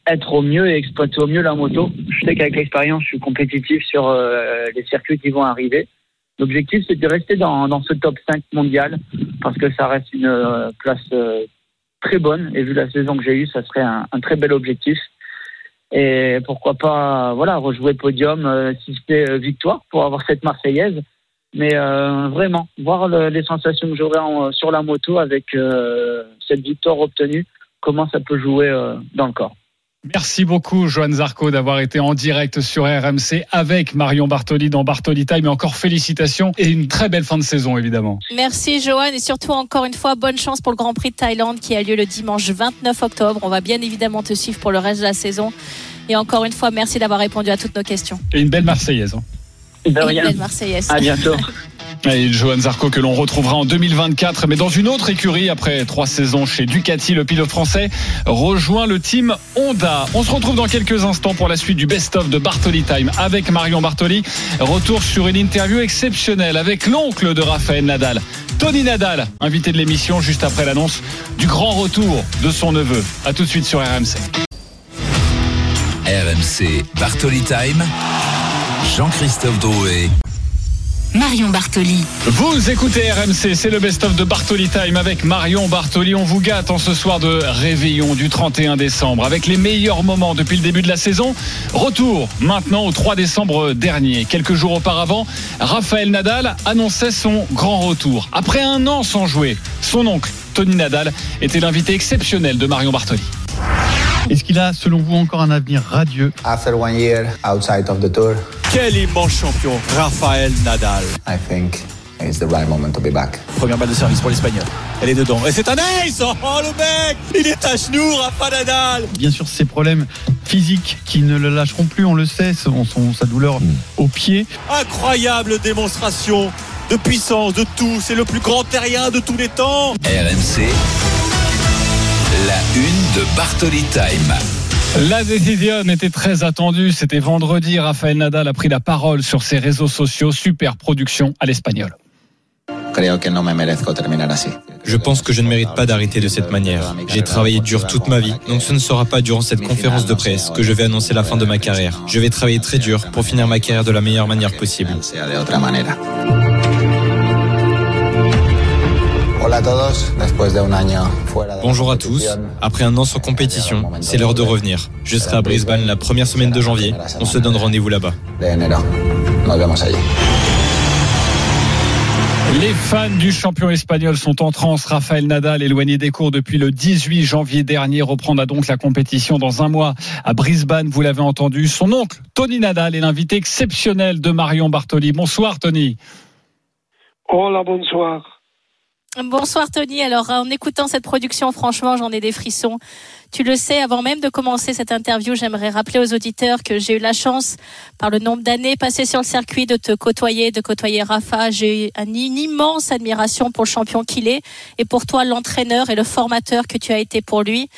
être au mieux et exploiter au mieux la moto. Je sais qu'avec l'expérience, je suis compétitif sur les circuits qui vont arriver. L'objectif, c'est de rester dans, dans ce top 5 mondial parce que ça reste une place très bonne et vu la saison que j'ai eue, ça serait un, très bel objectif. Et pourquoi pas, voilà, rejouer podium si c'était victoire pour avoir cette Marseillaise. Mais euh, vraiment, voir le- les sensations que j'aurai sur la moto avec euh, cette victoire obtenue, comment ça peut jouer euh, dans le corps. Merci beaucoup, Johan Zarco, d'avoir été en direct sur RMC avec Marion Bartoli dans Bartoli Time. Et encore félicitations et une très belle fin de saison, évidemment. Merci Johan et surtout encore une fois bonne chance pour le Grand Prix de Thaïlande qui a lieu le dimanche 29 octobre. On va bien évidemment te suivre pour le reste de la saison. Et encore une fois, merci d'avoir répondu à toutes nos questions. Et une belle Marseillaise. hein. De une rien. Marseillaise. À bientôt. Et Johan Zarco que l'on retrouvera en 2024, mais dans une autre écurie après trois saisons chez Ducati, le pilote français rejoint le team Honda. On se retrouve dans quelques instants pour la suite du best-of de Bartoli Time avec Marion Bartoli. Retour sur une interview exceptionnelle avec l'oncle de Raphaël Nadal, Tony Nadal, invité de l'émission juste après l'annonce du grand retour de son neveu. À tout de suite sur RMC. RMC Bartoli Time. Jean-Christophe Drouet. Marion Bartoli. Vous écoutez RMC, c'est le best-of de Bartoli Time avec Marion Bartoli. On vous gâte en ce soir de réveillon du 31 décembre avec les meilleurs moments depuis le début de la saison. Retour maintenant au 3 décembre dernier. Quelques jours auparavant, Raphaël Nadal annonçait son grand retour. Après un an sans jouer, son oncle, Tony Nadal, était l'invité exceptionnel de Marion Bartoli. Est-ce qu'il a, selon vous, encore un avenir radieux After one year outside of the tour, Quel immense champion, Raphaël Nadal. I think it's the right moment to be back. Première balle de service pour l'Espagnol. Elle est dedans. Et c'est un ace Oh le mec Il est à genoux, Rafa Nadal Bien sûr, ses problèmes physiques qui ne le lâcheront plus, on le sait, son, son- sa douleur au pied. Incroyable démonstration de puissance, de tout. C'est le plus grand terrien de tous les temps. RMC. La une de Bartoli Time. La décision était très attendue. C'était vendredi. Raphaël Nadal a pris la parole sur ses réseaux sociaux. Super production à l'espagnol. Je pense que je ne mérite pas d'arrêter de cette manière. J'ai travaillé dur toute ma vie, donc ce ne sera pas durant cette conférence de presse que je vais annoncer la fin de ma carrière. Je vais travailler très dur pour finir ma carrière de la meilleure manière possible. Bonjour à tous. Après un an sans compétition, c'est l'heure de revenir. Je serai à Brisbane la première semaine de janvier. On se donne rendez-vous là-bas. Les fans du champion espagnol sont en transe. Raphaël Nadal, éloigné des cours depuis le 18 janvier dernier, reprendra donc la compétition dans un mois à Brisbane. Vous l'avez entendu, son oncle, Tony Nadal, est l'invité exceptionnel de Marion Bartoli. Bonsoir, Tony. Hola, bonsoir. Bonsoir Tony. Alors en écoutant cette production, franchement, j'en ai des frissons. Tu le sais, avant même de commencer cette interview, j'aimerais rappeler aux auditeurs que j'ai eu la chance, par le nombre d'années passées sur le circuit, de te côtoyer, de côtoyer Rafa. J'ai eu une immense admiration pour le champion qu'il est et pour toi, l'entraîneur et le formateur que tu as été pour lui.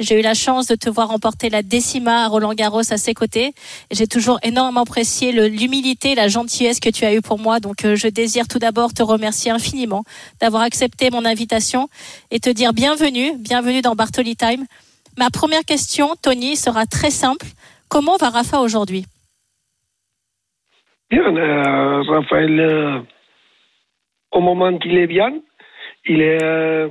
J'ai eu la chance de te voir remporter la décima à Roland Garros à ses côtés. J'ai toujours énormément apprécié l'humilité, la gentillesse que tu as eue pour moi. Donc, euh, je désire tout d'abord te remercier infiniment d'avoir accepté mon invitation et te dire bienvenue, bienvenue dans Bartoli Time. Ma première question, Tony, sera très simple. Comment va Rafa aujourd'hui? Bien, euh, Raphaël, euh, au moment qu'il est bien, il euh,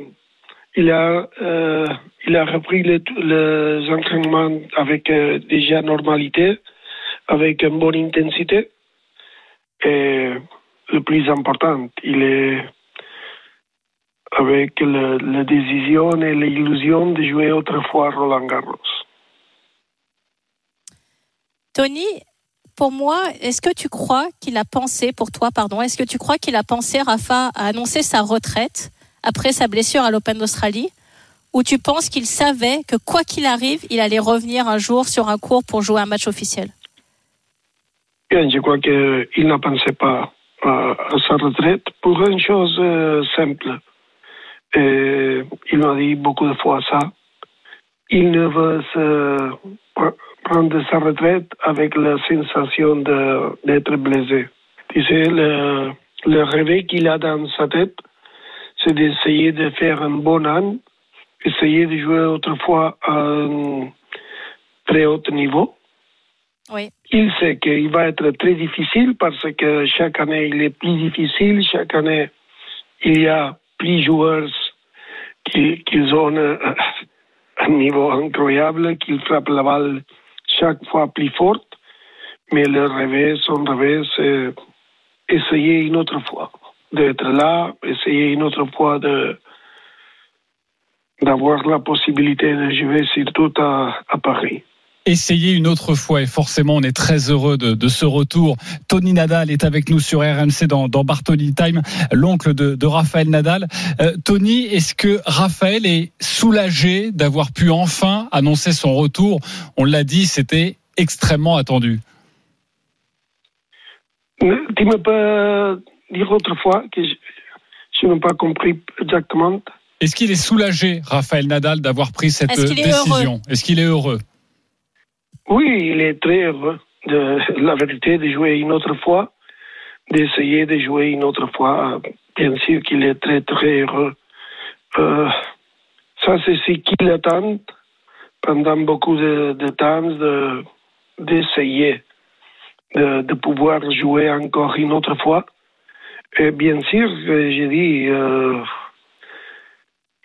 euh, a repris les, les entraînements avec euh, déjà normalité, avec une bonne intensité. Et le plus important, il est avec le- la décision et l'illusion de jouer autrefois Roland Garros. Tony, pour moi, est-ce que tu crois qu'il a pensé, pour toi, pardon, est-ce que tu crois qu'il a pensé, Rafa, à annoncer sa retraite après sa blessure à l'Open d'Australie? Ou tu penses qu'il savait que quoi qu'il arrive, il allait revenir un jour sur un cours pour jouer un match officiel? Bien, je crois qu'il ne pensait pas à, à, sa retraite pour une chose euh, simple. Et il m'a dit beaucoup de fois ça. Il ne veut se prendre sa retraite avec la sensation d'être blessé. Tu sais, le, le rêve qu'il a dans sa tête, c'est d'essayer de faire un bon an, essayer de jouer autrefois à un très haut niveau. Oui. Il sait qu'il va être très difficile parce que chaque année il est plus difficile, chaque année il y a plus de joueurs qui, qui ont un niveau incroyable, qui frappent la balle chaque fois plus forte. Mais le rêve, son rêve, c'est essayer une autre fois d'être là, essayer une autre fois de d'avoir la possibilité de jouer surtout à, à Paris essayer une autre fois. Et forcément, on est très heureux de, de, ce retour. Tony Nadal est avec nous sur RMC dans, dans Bartoli Time, l'oncle de, de, Raphaël Nadal. Euh, Tony, est-ce que Raphaël est soulagé d'avoir pu enfin annoncer son retour? On l'a dit, c'était extrêmement attendu. Tu me peux dire autrefois que je, je n'ai pas compris exactement. Est-ce qu'il est soulagé, Raphaël Nadal, d'avoir pris cette est décision? Est-ce qu'il est heureux? Oui, il est très heureux de la vérité de jouer une autre fois, d'essayer de jouer une autre fois. Bien sûr qu'il est très très heureux. Euh, ça c'est ce qu'il attend pendant beaucoup de, de temps de, d'essayer de, de, pouvoir jouer encore une autre fois. Et bien sûr, j'ai dit, euh,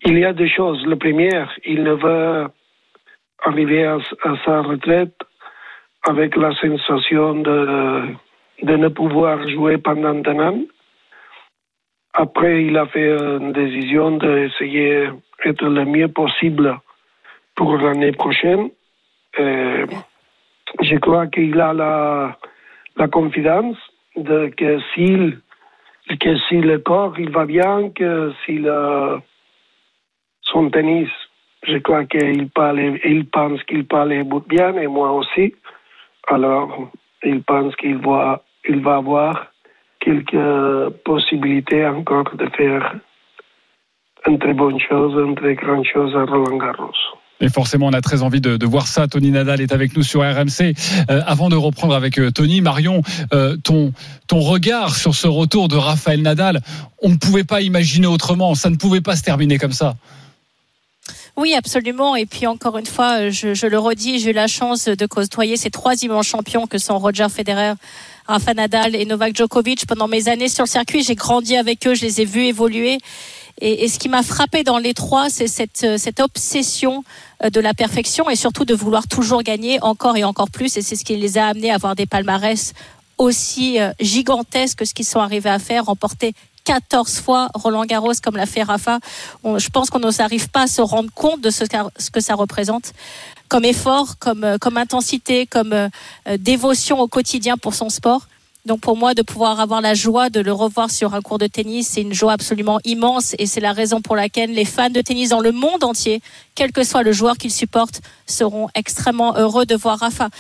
il y a deux choses. La première, il ne veut arriver à, sa retraite avec la sensation de, ne pouvoir jouer pendant un an. Après, il a fait une décision d'essayer d'être le mieux possible pour l'année prochaine. Et je crois qu'il a la, la confiance que s'il que si le corps il va bien, que si le, son tennis je crois qu'il parle, il pense qu'il parle bien et moi aussi. Alors, il pense qu'il va, avoir quelques possibilités encore de faire une très bonne chose, une très grande chose à Roland Garros. Et forcément, on a très envie de, de, voir ça. Tony Nadal est avec nous sur RMC. Euh, avant de reprendre avec euh, Tony, Marion, euh, ton, ton regard sur ce retour de Raphaël Nadal, on ne pouvait pas imaginer autrement. Ça ne pouvait pas se terminer comme ça. Oui, absolument. Et puis encore une fois, je, je le redis, j'ai eu la chance de côtoyer ces trois immenses champions que sont Roger Federer, Rafa Nadal et Novak Djokovic pendant mes années sur le circuit. J'ai grandi avec eux, je les ai vus évoluer. Et, ce qui m'a frappé dans les trois, c'est cette, cette obsession euh, de la perfection et surtout de vouloir toujours gagner encore et encore plus. Et c'est ce qui les a amenés à avoir des palmarès aussi euh, gigantesques que ce qu'ils sont arrivés à faire, remporter 14 fois Roland Garros comme l'a fait Rafa. On, je pense qu'on n'arrive pas à se rendre compte de ce, ce, que ça représente comme effort, comme, euh, comme intensité, comme euh, dévotion au quotidien pour son sport. Donc pour moi, de pouvoir avoir la joie de le revoir sur un cours de tennis, c'est une joie absolument immense et c'est la raison pour laquelle les fans de tennis dans le monde entier, quel que soit le joueur qu'ils supportent, seront extrêmement heureux de voir Rafa.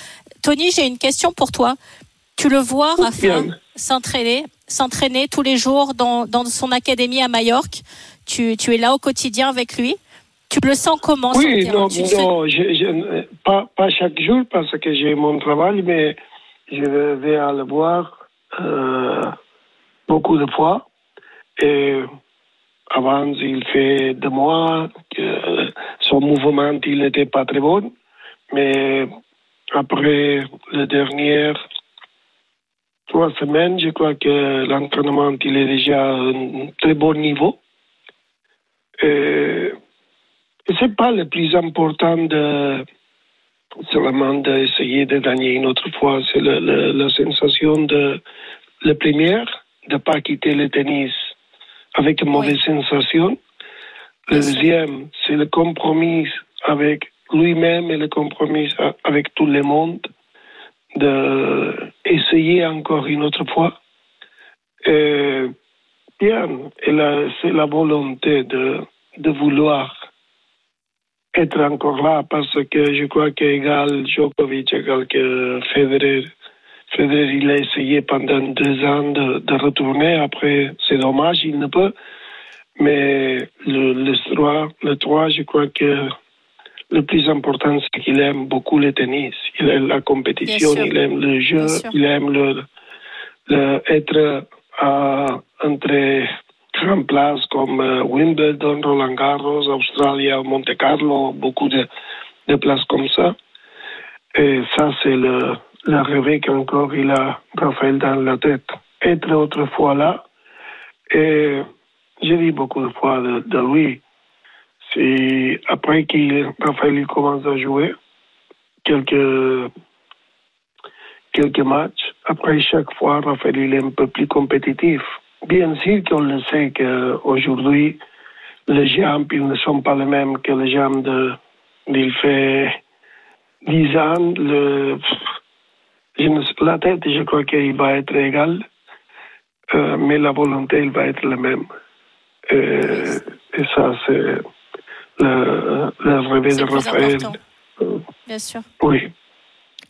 Tony, j'ai une question pour toi. Tu le vois, Rafa, s'entraîner s'entraîner tous les jours dans, dans, son académie à Majorque. Tu, tu, es là au quotidien avec lui. Tu le sens comment Oui, non, non je, je, pas, pas chaque jour parce que j'ai mon travail, mais je vais à le voir euh, beaucoup de fois. Et avant, il fait de moi que son mouvement il n'était pas très bon. Mais après le dernier trois semaines, je crois que l'entraînement il est déjà à un très bon niveau. Et, et c'est pas le plus important de seulement d'essayer de gagner une autre fois. C'est la sensation de la première, de ne pas quitter le tennis avec une mauvaise oui. sensation. Le deuxième, c'est le compromis avec lui-même et le compromis avec tout le monde de essayer encore une autre fois. Et bien, c'est la volonté de, de vouloir être encore là parce que je crois qu'égal Djokovic, égal que Federer, Federer, il a essayé pendant deux ans de, de retourner. Après, c'est dommage, il ne peut. Mais le, le 3, le 3, je crois que le plus important, c'est qu'il aime beaucoup le tennis. Il aime la compétition, il aime le jeu, il aime le, le- être à, entre grandes places comme euh, Wimbledon, Roland Garros, Australie, Monte Carlo, beaucoup de, de places comme ça. Et ça, c'est le, le rêve qu'encore il a, Raphaël, dans la tête. Être autrefois là, et j'ai dit beaucoup de fois de, de lui, c'est après qu'il Raphaël il commence à jouer quelques quelques matchs. Après chaque fois, Raphaël il est un peu plus compétitif. Bien sûr qu'on le sait qu'aujourd'hui, les jambes ils ne sont pas les mêmes que les jambes de d'il fait dix ans. Le, la tête, je crois qu'il va être égal, euh, mais la volonté, elle va être la même. Euh, et ça, c'est le rêve C'est de Raphaël. important. Bien sûr. Oui.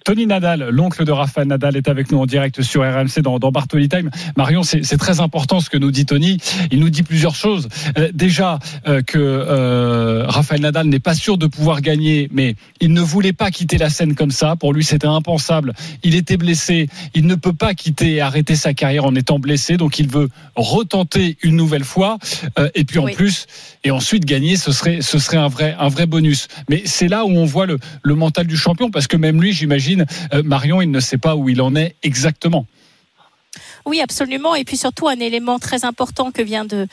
Tony Nadal, l'oncle de Rafael Nadal, est avec nous en direct sur RMC dans, dans Bartoli Time. Marion, c'est très important ce que nous dit Tony. Il nous dit plusieurs choses. Euh, déjà euh, que euh, Rafael Nadal n'est pas sûr de pouvoir gagner, mais il ne voulait pas quitter la scène comme ça. Pour lui, c'était impensable. Il était blessé. Il ne peut pas quitter et arrêter sa carrière en étant blessé. Donc, il veut retenter une nouvelle fois. Euh, et puis en Oui. plus, et ensuite gagner, ce serait, ce serait un vrai, un vrai bonus. Mais c'est là où on voit le, le mental du champion, parce que même lui, j'imagine, euh, Marion, il ne sait pas où il en est exactement. Oui, absolument. Et puis surtout, un élément très important que vient de,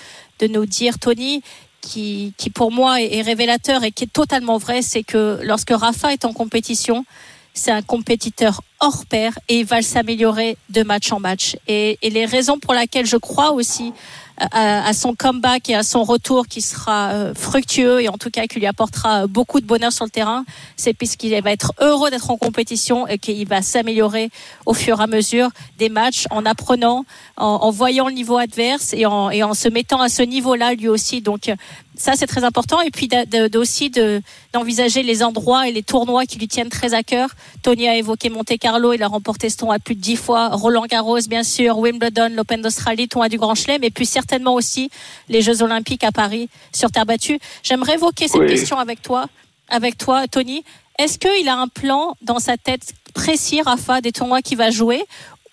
nous dire Tony, qui, pour moi est, est révélateur et qui est totalement vrai, c'est que lorsque Rafa est en compétition, c'est un compétiteur hors pair et il va s'améliorer de match en match. Et, et les raisons pour lesquelles je crois aussi à, son comeback et à son retour qui sera euh, fructueux et en tout cas qui lui apportera beaucoup de bonheur sur le terrain, c'est puisqu'il va être heureux d'être en compétition et qu'il va s'améliorer au fur et à mesure des matchs en apprenant, en, voyant le niveau adverse et en, et en se mettant à ce niveau-là lui aussi. Donc euh, ça c'est très important et puis de- de- aussi de- d'envisager les endroits et les tournois qui lui tiennent très à cœur. Tony a évoqué Monte Carlo, il a remporté ce tournoi plus de dix fois, Roland Garros bien sûr, Wimbledon, l'Open d'Australie, tournoi du Grand Chelem et puis certainement aussi les Jeux Olympiques à Paris sur terre battue. J'aimerais évoquer cette Oui. question avec toi, avec toi Tony. Est-ce qu'il a un plan dans sa tête précis, Rafa, des tournois qu'il va jouer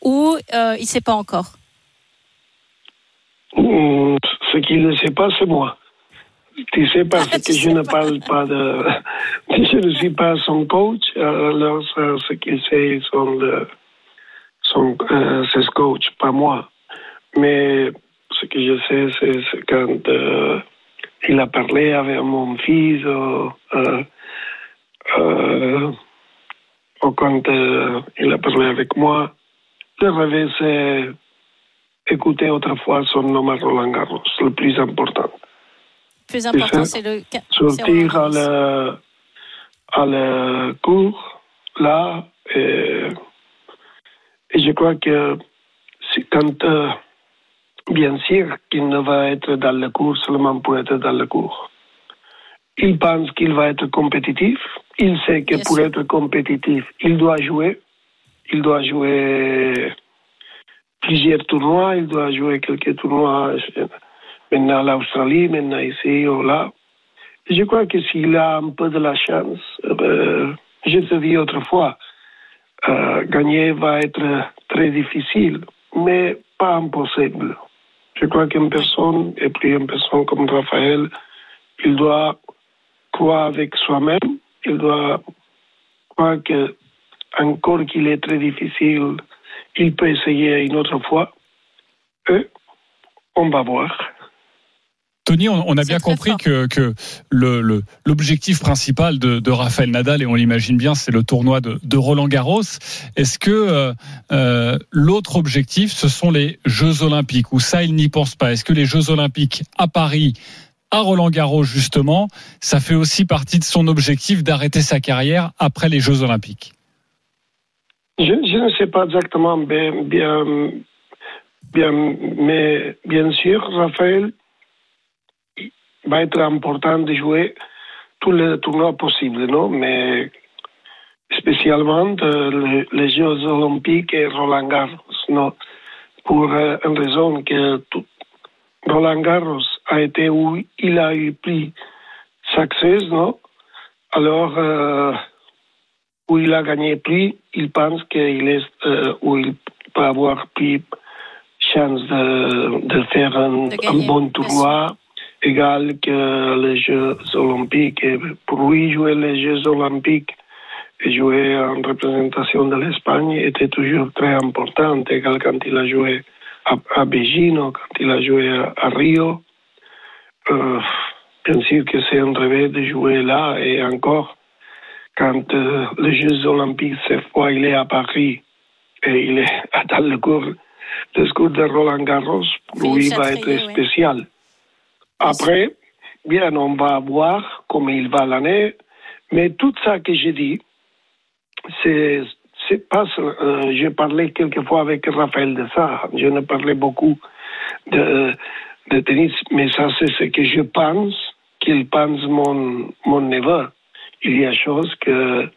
ou euh, il ne sait pas encore? Ce qu'il ne sait pas, c'est moi. Tu sais, parce que je ne parle pas de. Je ne suis pas son coach, alors ça, ce qu'il sait, sont le, son, euh, c'est ce coach, pas moi. Mais ce que je sais, c'est quand euh, il a parlé avec mon fils, ou, euh, euh, ou quand euh, il a parlé avec moi. Le rêve, c'est écouter autrefois son nom à Roland Garros, le plus important. Plus important, c'est le. Sortir à le, à le cours, là, et, et je crois que c'est quand, euh, bien sûr, qu'il ne va être dans le cours seulement pour être dans le cours. Il pense qu'il va être compétitif. Il sait que Bien pour sûr. être compétitif, il doit jouer. Il doit jouer plusieurs tournois. Il doit jouer quelques tournois. Maintenant l'Australie, maintenant ici ou là. Je crois que s'il a un peu de la chance, euh, te dis autrefois, euh, gagner va être très difficile, mais pas impossible. Je crois qu'une personne, et puis une personne comme Raphaël, il doit croire avec soi-même, il doit croire que encore qu'il est très difficile, il peut essayer une autre fois. Et on va voir. Tony, on, on a bien compris fort. que, que le- le- l'objectif principal de, de Rafael Nadal, et on l'imagine bien, c'est le tournoi de, de Roland Garros. Est-ce que euh, euh, l'autre objectif, ce sont les Jeux Olympiques, ou ça, il n'y pense pas Est-ce que les Jeux Olympiques à Paris, à Roland Garros, justement, ça fait aussi partie de son objectif d'arrêter sa carrière après les Jeux Olympiques? Je, je ne sais pas exactement bien, bien, mais bien sûr, Raphaël va être important de jouer tous les tournois possibles, non Mais spécialement euh, les, Jeux Olympiques et Roland Garros, non Pour euh, une raison que tout, Roland Garros a été où il a eu pris succès, non Alors, euh, où il a gagné prix, il pense qu'il est où il peut avoir pris chance de, de faire un, De un gagner, bon tournoi égal que les Jeux Olympiques. Et pour lui, jouer les Jeux Olympiques et jouer en représentation de l'Espagne était toujours très important, égal quand il a joué à, à quand il a joué à, à Rio. Euh, bien sûr que c'est un rêve de jouer là et encore quand euh, les Jeux Olympiques, cette fois, il est à Paris et il est dans le cours, le cours de Roland Garros, pour lui, va être spécial. Après, bien, on va voir comment il va l'année, mais tout ça que j'ai dit, c'est pas euh, j'ai parlé quelquefois avec Raphaël de ça. Je ne parlais beaucoup de, tennis mais ça c'est ce que je pense qu'il pense mon mon neveu. Il y a chose que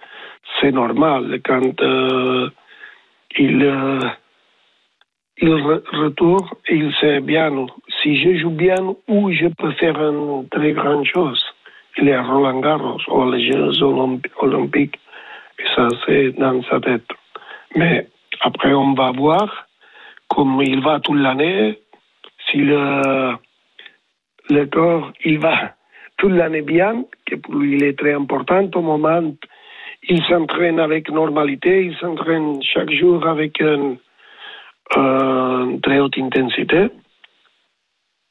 c'est normal quand euh, il euh, il re- retourne et il sait bien si je joue bien où je peux faire une très grande chose il est à Roland Garros ou les Jeux Olympi- Olympiques et ça, c'est dans sa tête. Mais après, on va voir comment il va toute l'année. Si le, le corps, il va toute l'année bien, que pour lui, il est très important. Au moment, il s'entraîne avec normalité, il s'entraîne chaque jour avec une très haute intensité.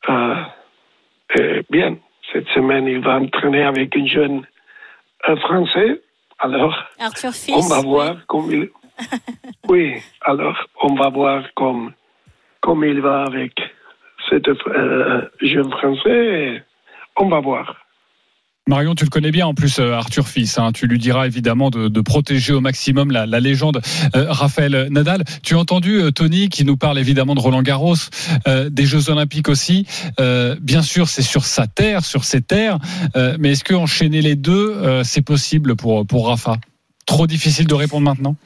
Euh, bien, cette semaine, il va entraîner avec un jeune euh, français. Alors, Arthur on va voir comme il. oui, alors on va voir comme, comme il va avec cet euh, jeune français. On va voir. Marion, tu le connais bien en plus, euh, Arthur Fils. hein. Tu lui diras évidemment de, de protéger au maximum la, la légende euh, Raphaël Nadal. Tu as entendu euh, Tony qui nous parle évidemment de Roland Garros, euh, des Jeux Olympiques aussi. Euh, bien sûr, c'est sur sa terre, sur ses terres. Euh, mais est-ce que enchaîner les deux, c'est possible pour pour Rafa? Trop difficile de répondre maintenant?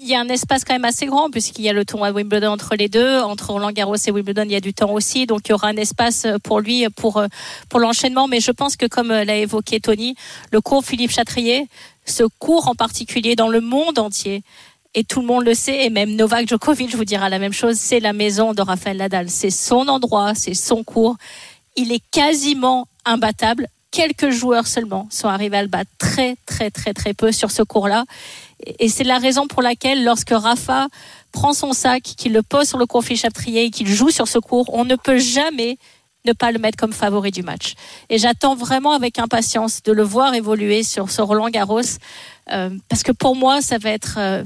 Il y a un espace quand même assez grand puisqu'il y a le tournoi de Wimbledon entre les deux, entre Roland Garros et Wimbledon, il y a du temps aussi, donc il y aura un espace pour lui pour pour l'enchaînement. Mais je pense que comme l'a évoqué Tony, le cours Philippe Chatrier, ce cours en particulier dans le monde entier. Et tout le monde le sait, et même Novak Djokovic vous dira la même chose, c'est la maison de Rafael Nadal. C'est son endroit, c'est son cours. Il est quasiment imbattable. Quelques joueurs seulement sont arrivés à le battre très, très, très, très peu sur ce cours-là. Et c'est la raison pour laquelle, lorsque Rafa prend son sac, qu'il le pose sur le cours Philippe Chatrier et qu'il joue sur ce cours, on ne peut jamais ne pas le mettre comme favori du match. Et j'attends vraiment avec impatience de le voir évoluer sur ce Roland Garros, euh, parce que pour moi, ça va être euh,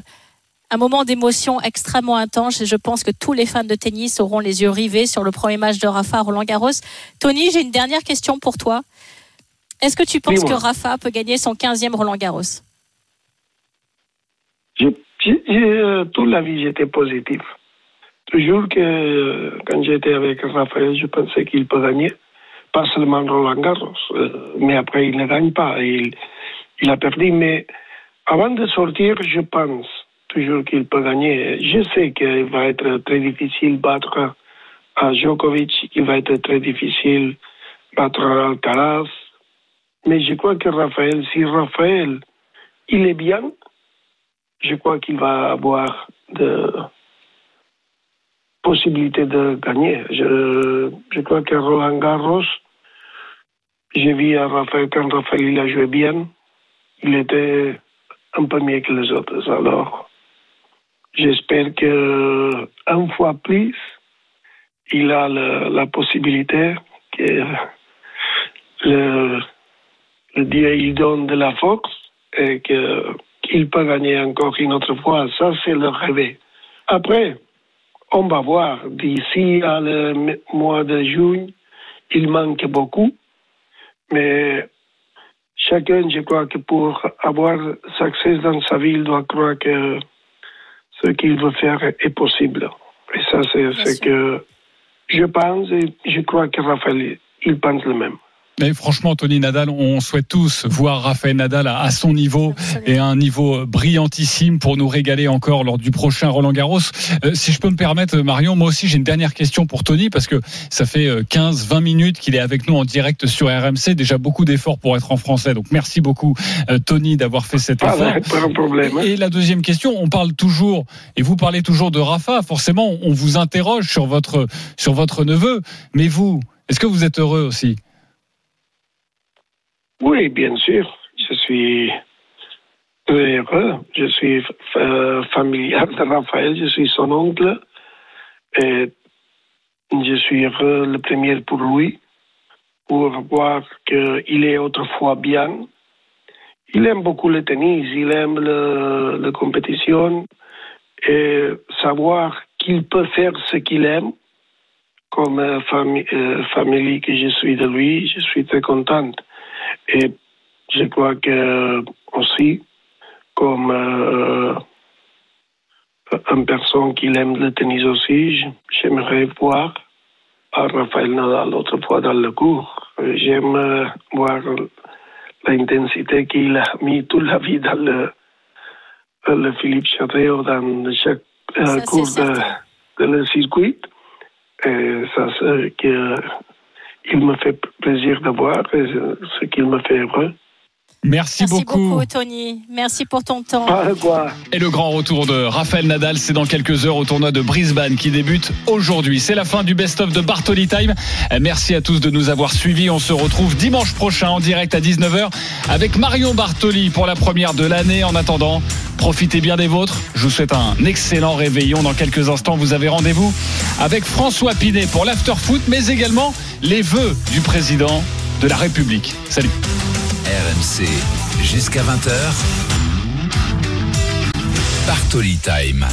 un moment d'émotion extrêmement intense. Et je pense que tous les fans de tennis auront les yeux rivés sur le premier match de Rafa à Roland Garros. Tony, j'ai une dernière question pour toi. Est-ce que tu penses que Rafa peut gagner son 15e Roland Garros? J'ai- toute la vie, j'étais positif. Toujours que euh, quand j'étais avec Raphaël, je pensais qu'il peut gagner. Pas seulement Roland Garros, euh, mais après, il ne gagne pas. Il, a perdu. Mais avant de sortir, je pense toujours qu'il peut gagner. Je sais qu'il va être très difficile battre à Djokovic. Il va être très difficile battre à Alcaraz. Mais je crois que Raphaël, si Raphaël, il est bien, je crois qu'il va avoir de possibilités de gagner. Je, je crois que Roland Garros, j'ai vu à Raphaël, quand Raphaël il a joué bien, il était un peu mieux que les autres. Alors, j'espère que un fois plus, il a la possibilité que le, le Dieu il donne de la force et que qu'il peut gagner encore une autre fois? Ça, c'est le rêve. Après, on va voir. D'ici à le mois de juin, il manque beaucoup. Mais chacun, je crois que pour avoir succès dans sa il doit croire que ce qu'il veut faire est possible. Et ça, c'est ce que je pense et je crois que Raphaël, il pense le même. Mais franchement, Tony Nadal, on souhaite tous voir Raphaël Nadal à, son niveau et à un niveau brillantissime pour nous régaler encore lors du prochain Roland Garros. Euh, si je peux me permettre, Marion, moi aussi j'ai une dernière question pour Tony parce que ça fait 15-20 minutes qu'il est avec nous en direct sur RMC. Déjà beaucoup d'efforts pour être en français. Donc merci beaucoup, euh, Tony, d'avoir fait cet Ah, effort. ouais, pas un problème. hein. Et la deuxième question, on parle toujours, et vous parlez toujours de Rafa, forcément, on vous interroge sur votre, sur votre neveu. Mais vous, est-ce que vous êtes heureux aussi? Oui, bien sûr. Je suis heureux. Je suis euh, familial de Raphaël. Je suis son oncle. Et je suis heureux le premier pour lui, pour voir qu'il est autrefois bien. Il aime beaucoup le tennis, il aime le- la compétition et savoir qu'il peut faire ce qu'il aime. Comme euh, famille, euh, famille que je suis de lui, je suis très contente. Et je crois que aussi, comme euh, une personne qui aime le tennis aussi, j'aimerais voir à Raphaël Nadal l'autre fois dans le cours. Euh, J'aime euh, voir l'intensité qu'il a mis toute la vie dans le, dans le Philippe Chateau, dans chaque euh, cours de, de le circuit. Et ça, c'est que il me fait plaisir de voir et ce qu'il me fait heureux. Merci, Merci beaucoup. beaucoup, Tony. Merci pour ton temps. Et le grand retour de Raphaël Nadal, c'est dans quelques heures au tournoi de Brisbane qui débute aujourd'hui. C'est la fin du best-of de Bartoli Time. Merci à tous de nous avoir suivis. On se retrouve dimanche prochain en direct à 19h avec Marion Bartoli pour la première de l'année. En attendant, profitez bien des vôtres. Je vous souhaite un excellent réveillon. Dans quelques instants, vous avez rendez-vous avec François Pinet pour l'after-foot, mais également les vœux du président de la République. Salut. RMC jusqu'à 20h. Bartoli Time.